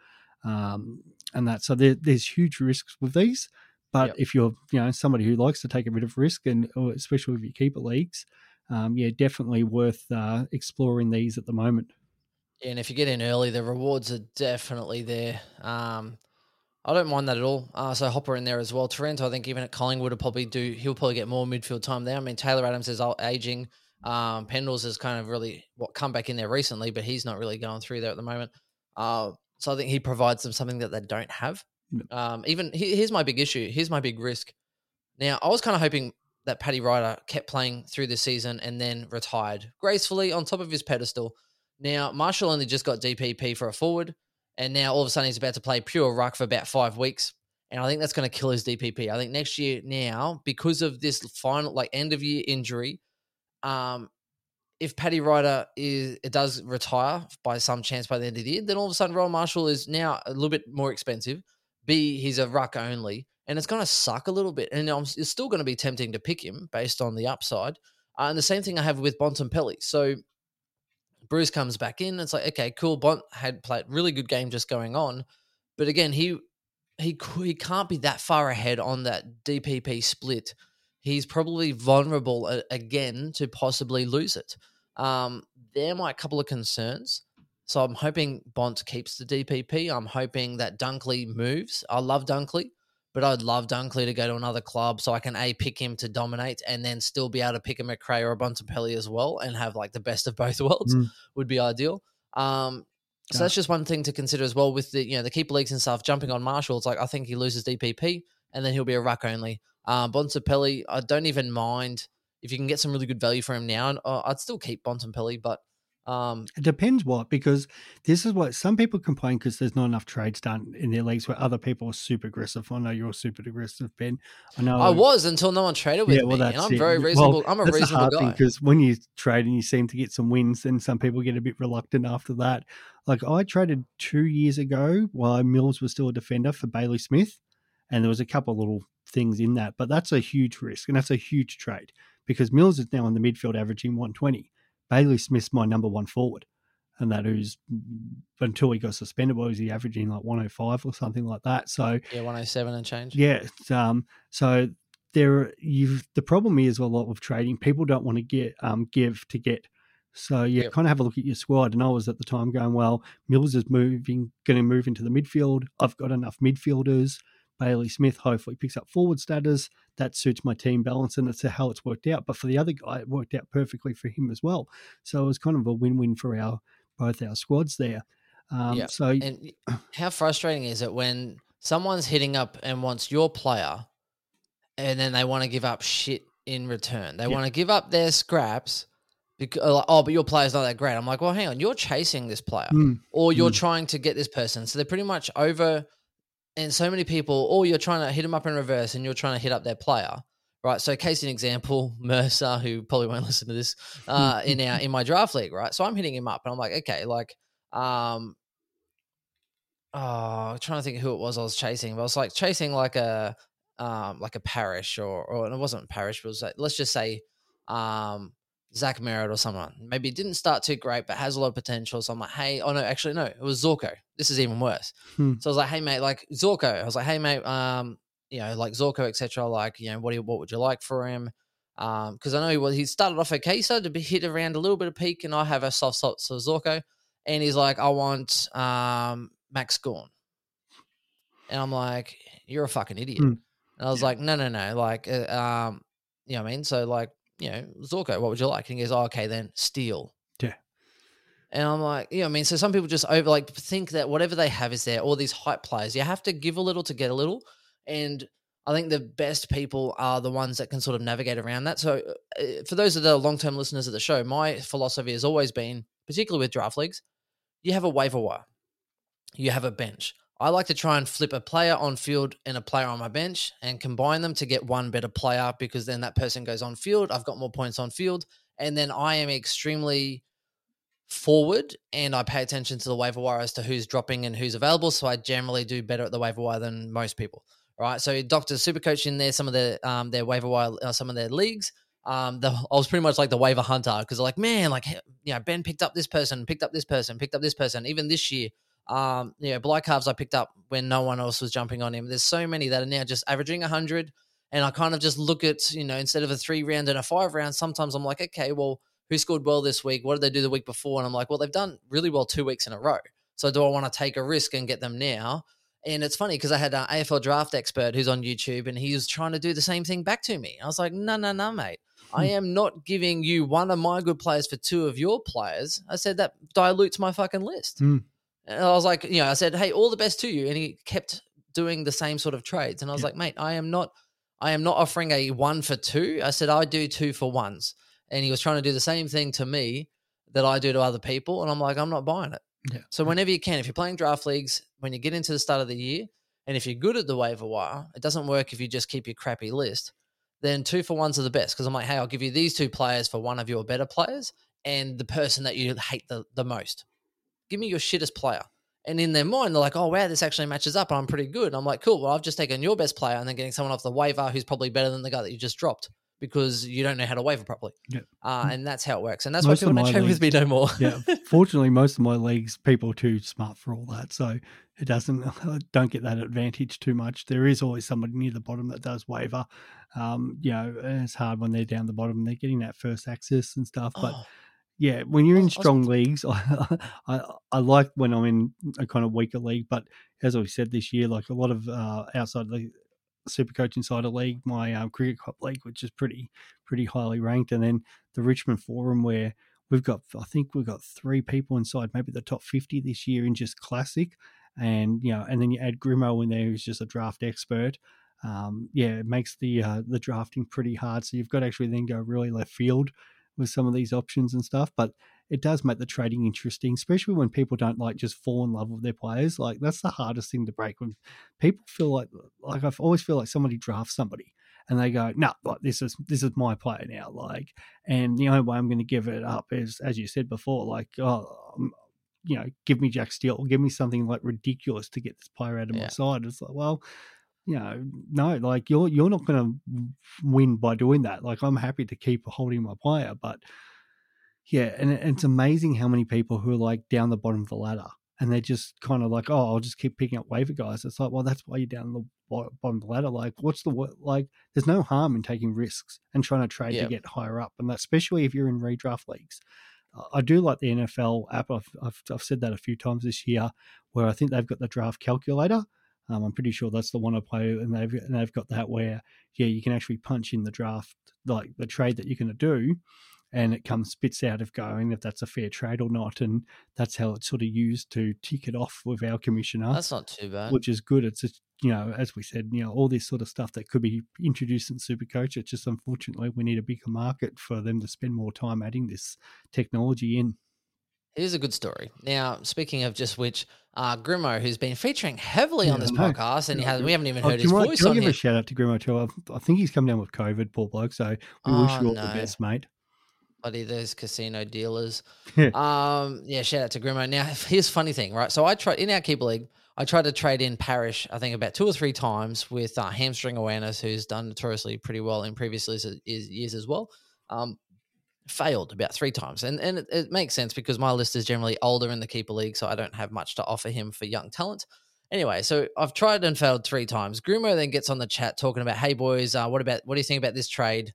um, and that. So there, there's huge risks with these. But Yep. if you're, you know, somebody who likes to take a bit of risk, and or especially you keep it leagues, um, yeah, definitely worth uh, exploring these at the moment. Yeah, and if you get in early, the rewards are definitely there. Um, I don't mind that at all. Uh, so Hopper in there as well. Taranto, I think even at Collingwood, will probably do. He'll probably get more midfield time there. I mean, Taylor Adams is aging. Um, Pendles has kind of really what come back in there recently, but he's not really going through there at the moment. Uh, so I think he provides them something that they don't have. Um, even here's my big issue. Here's my big risk. Now I was kind of hoping that Paddy Ryder kept playing through the season and then retired gracefully on top of his pedestal. Now Marshall only just got DPP for a forward, and now all of a sudden he's about to play pure ruck for about five weeks, and I think that's going to kill his DPP. I think next year now because of this final like end of year injury, um, if Paddy Ryder is it does retire by some chance by the end of the year, then all of a sudden Rowan Marshall is now a little bit more expensive. B he's a ruck only, and it's going to suck a little bit. And I'm, it's still going to be tempting to pick him based on the upside. Uh, and the same thing I have with Bontempelli. So Bruce comes back in. It's like okay, cool. Bont had played really good game just going on, but again he he he can't be that far ahead on that DPP split. He's probably vulnerable again to possibly lose it. Um, they're my couple of concerns. So I'm hoping Bont keeps the DPP. I'm hoping that Dunkley moves. I love Dunkley, but I'd love Dunkley to go to another club so I can a pick him to dominate and then still be able to pick a McRae or a Bontempelli as well and have like the best of both worlds Mm. would be ideal. Um, so Yeah. that's just one thing to consider as well with the you know the keeper leagues and stuff. Jumping on Marshall, it's like I think he loses DPP and then he'll be a ruck only. Um, Bontempelli, I don't even mind if you can get some really good value for him now. Uh, I'd still keep Bontempelli, but um, It depends what, because this is what some people complain because there's not enough trades done in their leagues where other people are super aggressive. I know you're super aggressive, Ben. I know I was until no one traded with. Yeah, well, me, and I'm it. very Well, reasonable. I'm a that's reasonable hard guy. because when you trade and you seem to get some wins, then some people get a bit reluctant after that. Like I traded two years ago while Mills was still a defender for Bailey Smith, and there was a couple of little things in that, but that's a huge risk and that's a huge trade because Mills is now in the midfield averaging 120. Bailey Smith's my number one forward, and that who's until he got suspended, what was he averaging like 105 or something like that? So yeah, 107 and change. yeah. Um, so there, you the problem is a lot with trading. People don't want to get um, give to get. So you Yep. kind of have a look at your squad. And I was at the time going, well, Mills is moving, going to move into the midfield. I've got enough midfielders. Bailey Smith hopefully picks up forward status. That suits my team balance, and that's how it's worked out. But for the other guy, it worked out perfectly for him as well. So it was kind of a win-win for our both our squads there. Um, Yep. So And how frustrating is it when someone's hitting up and wants your player, and then they want to give up shit in return? They Yeah. want to give up their scraps. Because, oh, but your player's not that great. I'm like, well, hang on, you're chasing this player, Mm, or you're mm. trying to get this person. So they're pretty much over. And so many people, or you're trying to hit them up in reverse, and you're trying to hit up their player, right? So, case in example, Mercer, who probably won't listen to this, uh, in our in my draft league, right? So I'm hitting him up, and I'm like, okay, like, um, oh, I'm trying to think who it was I was chasing, but I was like chasing like a um like a parish or or it wasn't parish, but it was like, let's just say um Zach Merrett or someone. Maybe it didn't start too great, but has a lot of potential. So I'm like, hey, oh no, actually no, it was Zorko. This is even worse. Hmm. So I was like, hey mate, like Zorko. I was like, hey mate, um, you know, like Zorko, etc. Like, you know, what do you, what would you like for him? Um, because I know he was he started off okay, so to be hit around a little bit of peak, and I have a soft spot for Zorko, and he's like, I want um Max Gawn, and I'm like, you're a fucking idiot. Hmm. And I was like, no, no, no, like, uh, um, you know what I mean? So like, you know, Zorko, what would you like? And he goes, oh, okay, then Steele. Yeah. And I'm like, you know, I mean, so some people just over like think that whatever they have is there. All these hype players, you have to give a little to get a little, and I think the best people are the ones that can sort of navigate around that. So, uh, for those of the long term listeners of the show, my philosophy has always been, particularly with draft leagues, you have a waiver wire, you have a bench. I like to try and flip a player on field and a player on my bench and combine them to get one better player because then that person goes on field. I've got more points on field. And then I am extremely forward and I pay attention to the waiver wire as to who's dropping and who's available. So I generally do better at the waiver wire than most people. Right. So Dr. Supercoach in there, some of their um their waiver wire, uh, some of their leagues. Um, the, I was pretty much like the waiver hunter because like, man, like you know, Ben picked up this person, picked up this person, picked up this person. Even this year, um, you know, Blake Acres I picked up when no one else was jumping on him. There's so many that are now just averaging hundred, and I kind of just look at you know instead of a three round and a five round, sometimes I'm like, okay, well, who scored well this week? What did they do the week before? And I'm like, well, they've done really well two weeks in a row. So do I want to take a risk and get them now? And it's funny because I had an AFL draft expert who's on YouTube and he was trying to do the same thing back to me. I was like, no, no, no, mate. I am not giving you one of my good players for two of your players. I said that dilutes my fucking list. Hmm. And I was like, you know, I said, hey, all the best to you. And he kept doing the same sort of trades. And I was Yeah. like, mate, I am not, I am not offering a one for two. I said, I do two for ones. And he was trying to do the same thing to me that I do to other people. And I'm like, I'm not buying it. Yeah. So whenever you can, if you're playing draft leagues, when you get into the start of the year, and if you're good at the waiver wire, it doesn't work if you just keep your crappy list. Then two for ones are the best because I'm like, hey, I'll give you these two players for one of your better players and the person that you hate the, the most. Give me your shittest player. And in their mind, they're like, oh, wow, this actually matches up. I'm pretty good. And I'm like, cool. Well, I've just taken your best player and then getting someone off the waiver who's probably better than the guy that you just dropped because you don't know how to waiver properly. Yeah. Uh, and that's how it works. And that's Most why people don't trade with me no more. yeah. Fortunately, most of my leagues, people are too smart for all that, so it doesn't don't get that advantage too much. There is always somebody near the bottom that does waiver. Um, you know, it's hard when they're down the bottom. They're getting that first access and stuff, but. Oh, Yeah, when you're in was- I was- strong leagues, I, I I like when I'm in a kind of weaker league. But as I said this year, like a lot of uh, outside the Super Coach Insider League, my um, Cricket Club League, which is pretty pretty highly ranked, and then the Richmond Forum, where we've got I think we've got three people inside maybe the top fifty this year in just classic, and you know, and then you add Grimo in there, who's just a draft expert. Um, yeah, it makes the uh, the drafting pretty hard. So you've got to actually then go really left field with some of these options and stuff. But it does make the trading interesting, especially when people don't like just fall in love with their players. Like that's the hardest thing to break when people feel like like I've always feel like somebody drafts somebody and they go, no, like this is this is my player now. Like, and the only way I'm going to give it up is, as you said before, like, oh, um, you know, give me Jack Steele, give me something like ridiculous to get this player out of my side. It's like, well, you know, no, like you're you're not going to win by doing that. Like I'm happy to keep holding my player, but yeah, and it- it's amazing how many people who are like down the bottom of the ladder and they're just kind of like, oh, I'll just keep picking up waiver guys. It's like, well, that's why you're down the bottom of the ladder. Like, what's the like? There's no harm in taking risks and trying to trade Yeah. to get higher up, and that especially if you're in redraft leagues. Uh, I do like the NFL app. I've, I've I've said that a few times this year, where I think they've got the draft calculator. Um, I'm pretty sure that's the one I play, and they've and they've got that where yeah, you can actually punch in the draft like the trade that you're going to do, and it comes spits out of going if that's a fair trade or not, and that's how it's sort of used to tick it off with our commissioner, that's not too bad. which is good. It's just you know as we said, you know all this sort of stuff that could be introduced in Supercoach. It's just unfortunately we need a bigger market for them to spend more time adding this technology in. Here's a good story. Now, speaking of just which, uh, Grimo, who's been featuring heavily on this podcast, and he Yeah, has, we haven't even Oh, heard his you voice can I give a shout out to Grimo too? I, think he's come down with COVID, poor bloke. So we wish Oh, you all no. the best, mate. Buddy, those casino dealers. Yeah. Um, yeah, shout out to Grimo. Now, here's a funny thing, right? So I tried in our keeper league. I tried to trade in Parish, I think about two or three times with uh, hamstring awareness, who's done notoriously pretty well in previous years, years as well. Um, failed about three times, and and it, it makes sense because my list is generally older in the keeper league, so I don't have much to offer him for young talent. Anyway, so I've tried and failed three times. Grimo then gets on the chat talking about, "Hey boys, uh, what about what do you think about this trade?"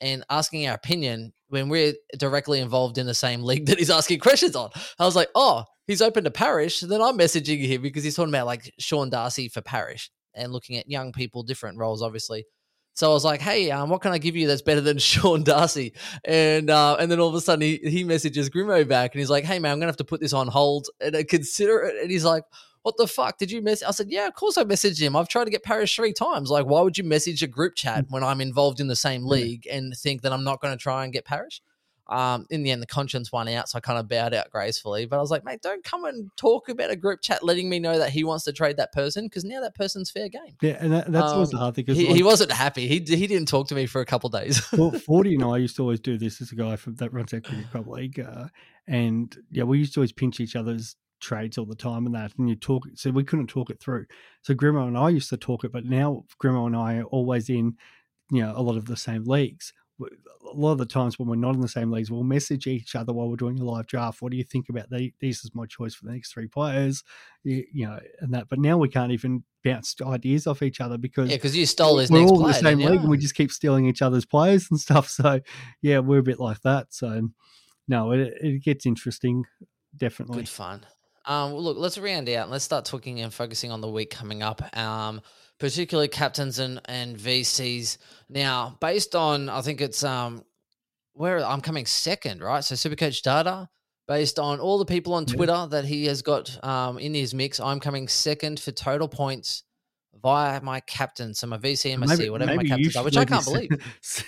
and asking our opinion when we're directly involved in the same league that he's asking questions on. I was like, oh, he's open to Parish. Then I'm messaging him because he's talking about like Sean Darcy for Parish and looking at young people, different roles, obviously. So I was like, hey, um, what can I give you that's better than Sean Darcy? And uh, and then all of a sudden he, he messages Grimo back and he's like, hey, man, I'm going to have to put this on hold and I consider it. And he's like, what the fuck? Did you mess? I said, yeah, of course I messaged him. I've tried to get Parish three times. Like, why would you message a group chat when I'm involved in the same league and think that I'm not going to try and get Parish? Um, in the end, the conscience won out, so I kind of bowed out gracefully. But I was like, mate, don't come and talk about a group chat letting me know that he wants to trade that person because now that person's fair game. Yeah, and that, that's always the Um, hard thing because He, he wasn't happy. He he didn't talk to me for a couple days. well, Forty and I used to always do this as a guy from that runs our cricket club league, uh, and yeah, we used to always pinch each other's trades all the time and that, and you talk. So we couldn't talk it through. So Grimo and I used to talk it, but now Grimo and I are always in, you know, a lot of the same leagues. A lot of the times when we're not in the same leagues, we'll message each other while we're doing a live draft. What do you think about the, these? Is my choice for the next three players, you, you know, and that. But now we can't even bounce ideas off each other because yeah, because you stole his we're next all in the same you? league and we just keep stealing each other's players and stuff. So yeah, we're a bit like that. So no, it, it gets interesting, definitely. Good fun. Um, well, look, let's round out and let's start talking and focusing on the week coming up. Um, particularly captains and, and VCs. Now, based on I think it's um where I'm coming second, right? So Supercoach data, based on all the people on. Twitter that he has got um in his mix, I'm coming second for total points via my captain. So my VC and my C, whatever my maybe captains are, which I can't believe.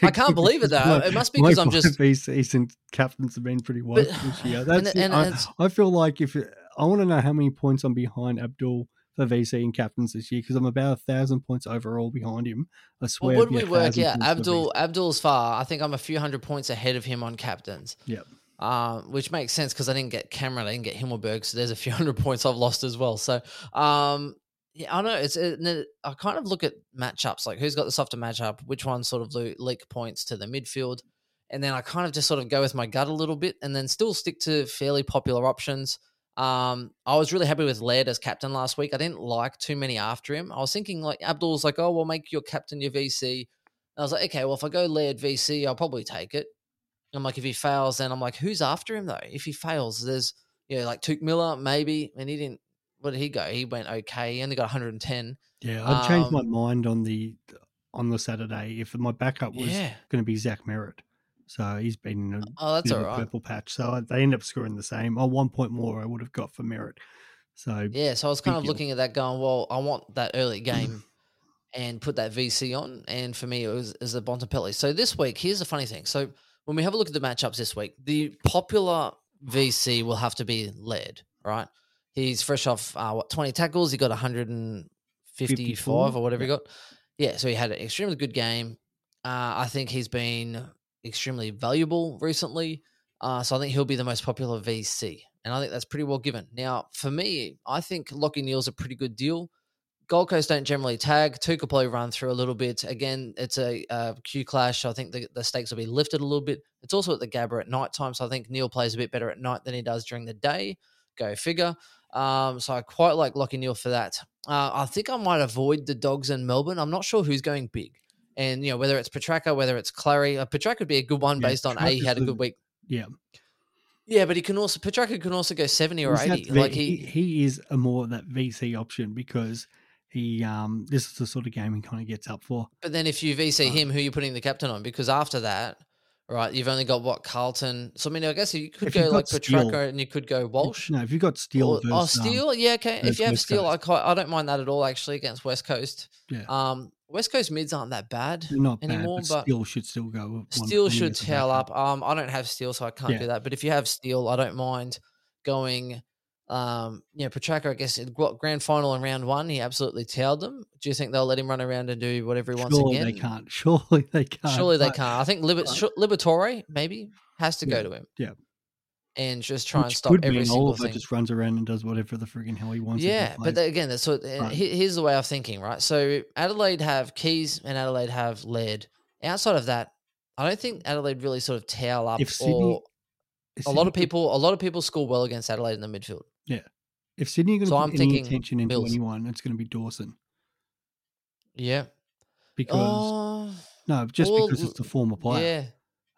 I can't believe it though. It must be because I'm just VCs and captains have been pretty woke this year. That's and I, I feel like if I want to know how many points I'm behind Abdul for VC and captains this year because I'm about a thousand points overall behind him. I swear. Well, would we work out? for Abdul Abdul's far. I think I'm a few hundred points ahead of him on captains. Yep. Um, which makes sense because I didn't get Cameron, I didn't get Himmelberg, so there's a few hundred points I've lost as well. So, um, yeah, I don't know. It's it, I kind of look at matchups like who's got the softer matchup, which one sort of leak points to the midfield, and then I kind of just sort of go with my gut a little bit, and then still stick to fairly popular options. Um, I was really happy with Laird as captain last week. I didn't like too many after him. I was thinking like Abdul's like, oh, well, make your captain your VC. And I was like, okay, well, if I go Laird VC, I'll probably take it. I'm like, if he fails, then I'm like, who's after him though? If he fails, there's you know, like Touk Miller, maybe, and he didn't. What did he go? He went okay. He only got 110. Yeah, I'd changed my Um, mind on the on the Saturday if my backup was Yeah. going to be Zach Merrett. So he's been in a Oh, that's all right. purple patch. So they end up scoring the same. Oh, one point more I would have got for Merrett. So Yeah, so I was kind of looking at that, going, well, I want that early game and put that VC on. And for me, it was is the Bontempelli. So this week, here's the funny thing. So when we have a look at the matchups this week, the popular VC will have to be led, right? He's fresh off uh, what 20 tackles. He got 155 54, or whatever he got. Yeah, so he had an extremely good game. Uh, I think he's been extremely valuable recently. Uh, so I think he'll be the most popular VC. And I think that's pretty well given. Now, for me, I think Lachie Neale's a pretty good deal. Gold Coast don't generally tag. Two could probably run through a little bit. Again, it's a, uh Q clash. I think the, the stakes will be lifted a little bit. It's also at the Gabba at night time. So I think Neale plays a bit better at night than he does during the day. Go figure. Um, so I quite like Lachie Neale for that. Uh, I think I might avoid the dogs in Melbourne. I'm not sure who's going big. And, you know, whether it's Petracca, whether it's Clary. Uh, Petracca would be a good one Yeah, based on A, he had a Petracca's good week. yeah, Yeah, but he can also Petracca can also go seventy or He's eighty. Like he, he, is a more that VC option because he um this is the sort of game he kind of gets up for. but then if you VC Uh, him, who are you putting the captain on? Because after that, right, you've only got what Carlton. So I mean, I guess you could go like Petracca and you could go Walsh. No, if you've got Steele, Or, oh, versus, um, Steele, yeah, okay. If you have West Steele, I Coast. quite, I don't mind that at all. Actually, against West Coast, yeah, um, West Coast mids aren't that bad. they're not anymore, bad, but but Steele should still go. Steele should tail up. Um, I don't have Steele, so I can't Yeah. do that. But if you have Steele, I don't mind going, um, you know, Petracca, I guess, in grand final in round one, he absolutely tailed them. Do you think they'll let him run around and do whatever he wants Surely again? they can't. Surely they can't. Surely they can't. I think Liber- Liberatore maybe has to Yeah, go to him. yeah. And just try and stop every single Oliver thing. just runs around and does whatever the frigging hell he wants. Yeah, but again, that's what. Right. Here's the way I'm thinking, right? So Adelaide have Keays and Adelaide have Laird. Outside of that, I don't think Adelaide really sort of towel up. If Sydney- or If a lot of people, a lot of people score well against Adelaide in the midfield. Yeah, if Sydney are going to So put I'm any thinking attention into Mills. anyone, it's going to be Dawson Yeah. because Oh, no, just well, because it's the former player. yeah.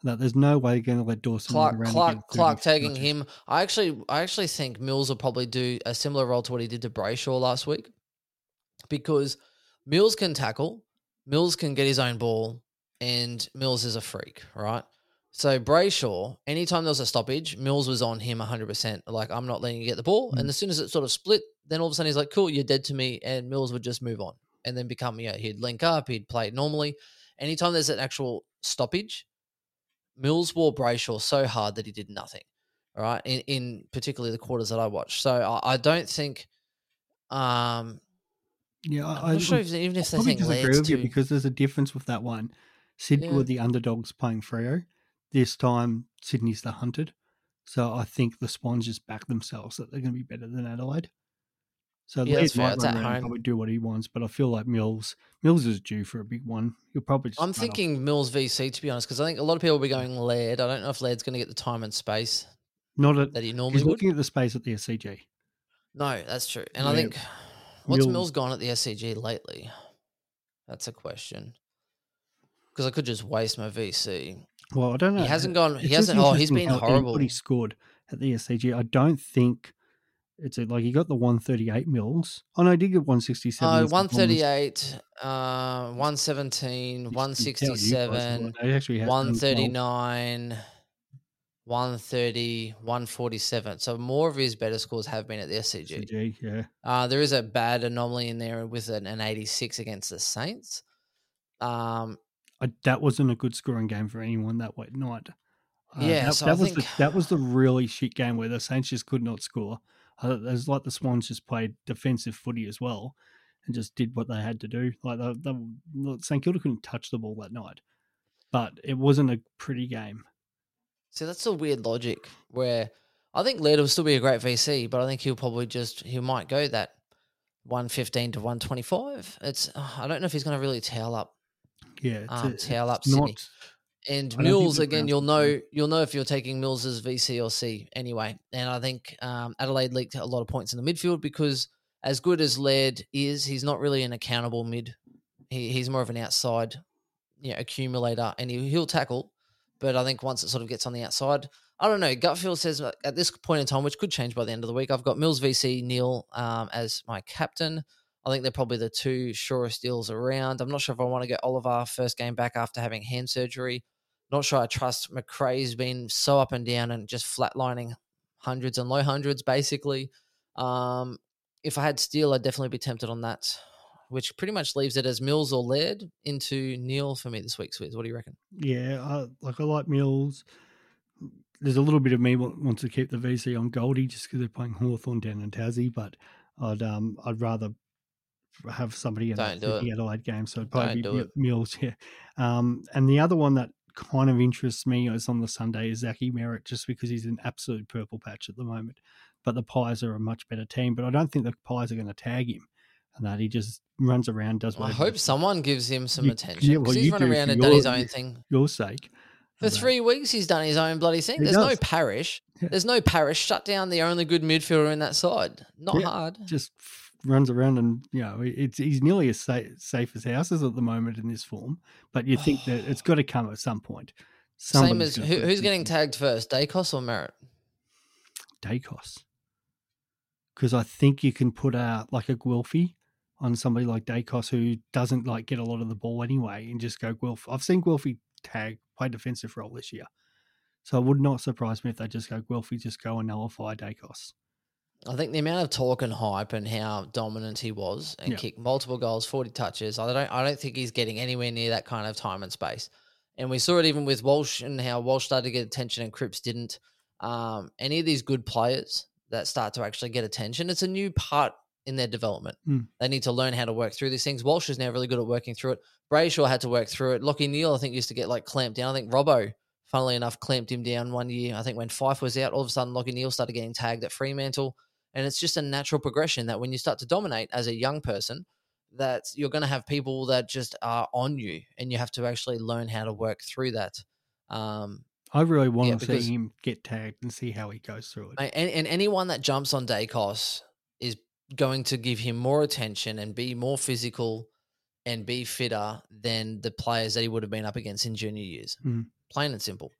That there's no way you're going to let Dawson run Clark, Clark, Clark taking touches. him. I actually, I actually think Mills will probably do a similar role to what he did to Brayshaw last week, because Mills can tackle, Mills can get his own ball, and Mills is a freak, right? So Brayshaw, anytime there was a stoppage, Mills was on him 100%. Like, I'm not letting you get the ball. Mm. And as soon as it sort of split, then all of a sudden he's like, cool, you're dead to me. And Mills would just move on and then become, you know, he'd link up, he'd play normally. Anytime there's an actual stoppage, Mills wore Brayshaw so hard that he did nothing. All right. In, in particularly the quarters that I watched. So I, I don't think, um, Yeah, I'm I, not sure if, even if they think disagree with you because there's a difference with that one. Sydney Yeah. were the underdogs playing Freo. This time, Sydney's the hunted. So I think the Swans just back themselves that they're going to be better than Adelaide. So Yeah, that's fair. It's at home. probably do what he wants, but I feel like Mills Mills is due for a big one. He'll probably. Just I'm run off. thinking Mills VC to be honest, because I think a lot of people will be going Laird. I don't know if Laird's going to get the time and space not at. that he normally He's would. looking at the space at the SCG. No, that's true. And I think what's Mills- Mills gone at the SCG lately? That's a question. Because I could just waste my VC. Well, I don't know. He hasn't gone. He hasn't. Oh, he's been horrible. He scored at the SCG, I don't think it's a, like he got the 138 Mills. Oh no, he did get 167. Oh, as the Bombers 138, uh, 117, You can tell you guys a lot. 167, They actually had done 139, 130, 147. So more of his better scores have been at the SCG. SCG, yeah. Uh, there is a bad anomaly in there with an, an 86 against the Saints. Um, I, that wasn't a good scoring game for anyone that night. Uh, Yeah, that, so that I was think- the, that was the really shit game where the Saints just could not score. It was like the Swans just played defensive footy as well, and just did what they had to do. Like the, the, St Kilda couldn't touch the ball that night, but it wasn't a pretty game. So that's a weird logic where I think Laird will still be a great VC, but I think he'll probably just he might go that one fifteen to one twenty five. It's I don't know if he's going to really tail up Yeah, it's, um, tail up it's Sydney. not. And I don't think Mills again, you'll know you'll know if you're taking Mills as VC or C anyway. And I think um, Adelaide leaked a lot of points in the midfield because as good as Laird is, he's not really an accountable mid. He, he's more of an outside, you know, accumulator, and he, he'll tackle. But I think once it sort of gets on the outside, I don't know. Gut feel says at this point in time, which could change by the end of the week, I've got Mills VC Neale um, as my captain. I think they're probably the two surest deals around. I'm not sure if I want to get Oliver first game back after having hand surgery. Not sure I trust McRae's been so up and down and just flatlining hundreds and low hundreds basically. Um, if I had Steele, I'd definitely be tempted on that, which pretty much leaves it as Mills or Laird into Neale for me this week. Swizz, what do you reckon? Yeah, I, like I like Mills. There's a little bit of me wa- wants to keep the VC on Goldie just because they're playing Hawthorn down in Tassie, but I'd um I'd rather have somebody in Don't do Adelaide game. So it'd probably Don't be it. Mills. Yeah, um, and the other one that kind of interests me is on the Sunday is Zachy Merrett, just because he's an absolute purple patch at the moment. But the Pies are a much better team, but I don't think the Pies are going to tag him. And that he just runs around, does I whatever. hope someone gives him some You- attention yeah, well, he's run around and done his your- own thing. your sake. For three weeks, he's done his own bloody thing. He There's no Parish. Yeah. There's no Parish. Shut down the only good midfielder in that side. Not Yeah. hard. just runs around and you know it's he's nearly as safe, safe as houses at the moment in this form. But you think that it's got to come at some point. Same as who, who's getting tagged first, Daicos or Merrett? Daicos because I think you can put out like a Guelfi on somebody like Daicos who doesn't like get a lot of the ball anyway and just go Guelph. I've seen Guelfi tag play defensive role this year. So it would not surprise me if they just go Guelfi, just go and nullify Dacos. I think the amount of talk and hype and how dominant he was and Yeah. kicked multiple goals, forty touches. I don't. I don't think he's getting anywhere near that kind of time and space. And we saw it even with Walsh and how Walsh started to get attention and Cripps didn't. Um, any of these good players that start to actually get attention. It's a new part in their development. Mm. They need to learn how to work through these things. Walsh is now really good at working through it. Brayshaw had to work through it. Lachie Neale, I think, used to get like clamped down. I think Robbo, funnily enough, clamped him down one year. I think when Fyfe was out, all of a sudden Lachie Neale started getting tagged at Fremantle. And it's just a natural progression that when you start to dominate as a young person, that you're going to have people that just are on you and you have to actually learn how to work through that. Um, I really want Yeah, to because- see him get tagged and see how he goes through it. And, and anyone that jumps on Daicos is going to give him more attention and be more physical and be fitter than the players that he would have been up against in junior years. Mhm. Plain and simple.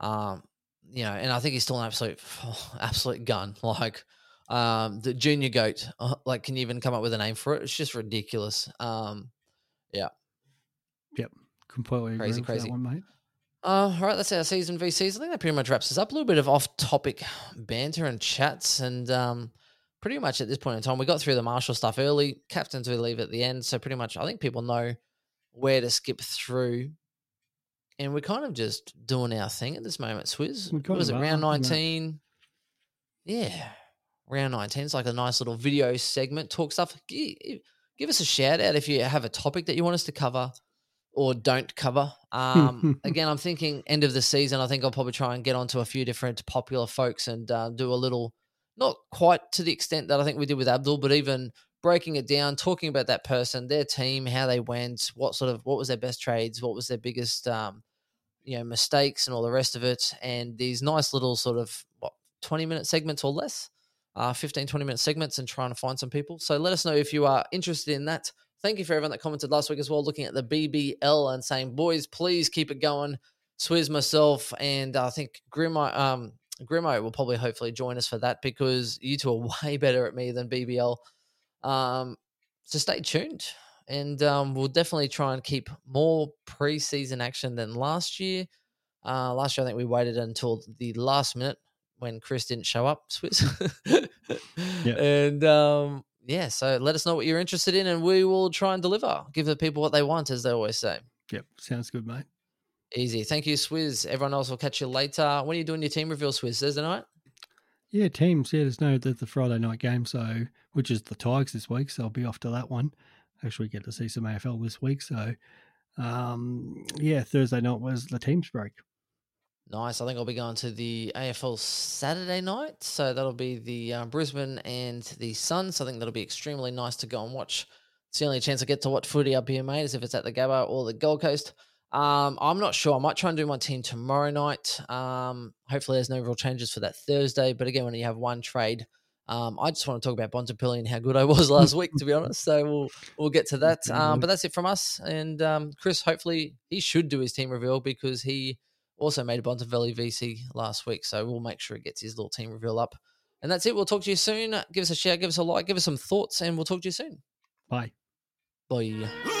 Um, you know, and I think he's still an absolute, absolute gun. Like um, the junior goat. uh, Like, can you even come up with a name for it? It's just ridiculous. Um, yeah. Yep. Completely Crazy, crazy. that one, mate. Uh, all right, that's our season v season. I think that pretty much wraps us up. A little bit of off-topic banter and chats, and um, pretty much at this point in time, we got through the Marshall stuff early. Captains we leave at the end, so pretty much I think people know where to skip through, and we're kind of just doing our thing at this moment. Swizz, was it? Round yeah. nineteen. Yeah, round nineteen. It's like a nice little video segment, talk stuff. Give, give us a shout out if you have a topic that you want us to cover or don't cover. Um, again, I'm thinking end of the season. I think I'll probably try and get onto a few different popular folks and uh, do a little, not quite to the extent that I think we did with Abdul, but even breaking it down, talking about that person, their team, how they went, what sort of what was their best trades, what was their biggest, um, you know, mistakes, and all the rest of it, and these nice little sort of what 20 minute segments or less. Uh, 15, 20 minute segments and trying to find some people. So let us know if you are interested in that. Thank you for everyone that commented last week as well, looking at the BBL and saying, boys, please keep it going. Swizz, myself, and I think Grimo, um, Grimo will probably hopefully join us for that because you two are way better at me than BBL. Um, so stay tuned. And um, we'll definitely try and keep more preseason action than last year. Uh, last year, I think we waited until the last minute when Chris didn't show up, Swizz. Yeah. And um, yeah, so let us know what you're interested in, and we will try and deliver. Give the people what they want, as they always say. Yep, sounds good, mate. Easy. Thank you, Swizz. Everyone else will catch you later. When are you doing your team reveal, Swizz? Thursday night? Yeah, teams. Yeah, there's no the, the Friday night game, so which is the Tigers this week. So I'll be off to that one. Actually, get to see some AFL this week. So, um, yeah, Thursday night was the teams break. Nice. I think I'll be going to the AFL Saturday night. So that'll be the uh, Brisbane and the Suns. I think that'll be extremely nice to go and watch. It's the only chance I get to watch footy up here, mate, is if it's at the Gabba or the Gold Coast. Um, I'm not sure. I might try and do my team tomorrow night. Um, hopefully, there's no real changes for that Thursday. But again, when you have one trade, um, I just want to talk about Bontempelli and how good I was last week, to be honest. So we'll we'll get to that. Um, but that's it from us. And um, Chris, hopefully, he should do his team reveal because he also made a Bontempelli VC last week. So we'll make sure he gets his little team reveal up. And that's it. We'll talk to you soon. Give us a share, give us a like, give us some thoughts, and we'll talk to you soon. Bye. Bye.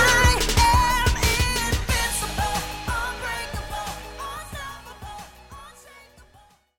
I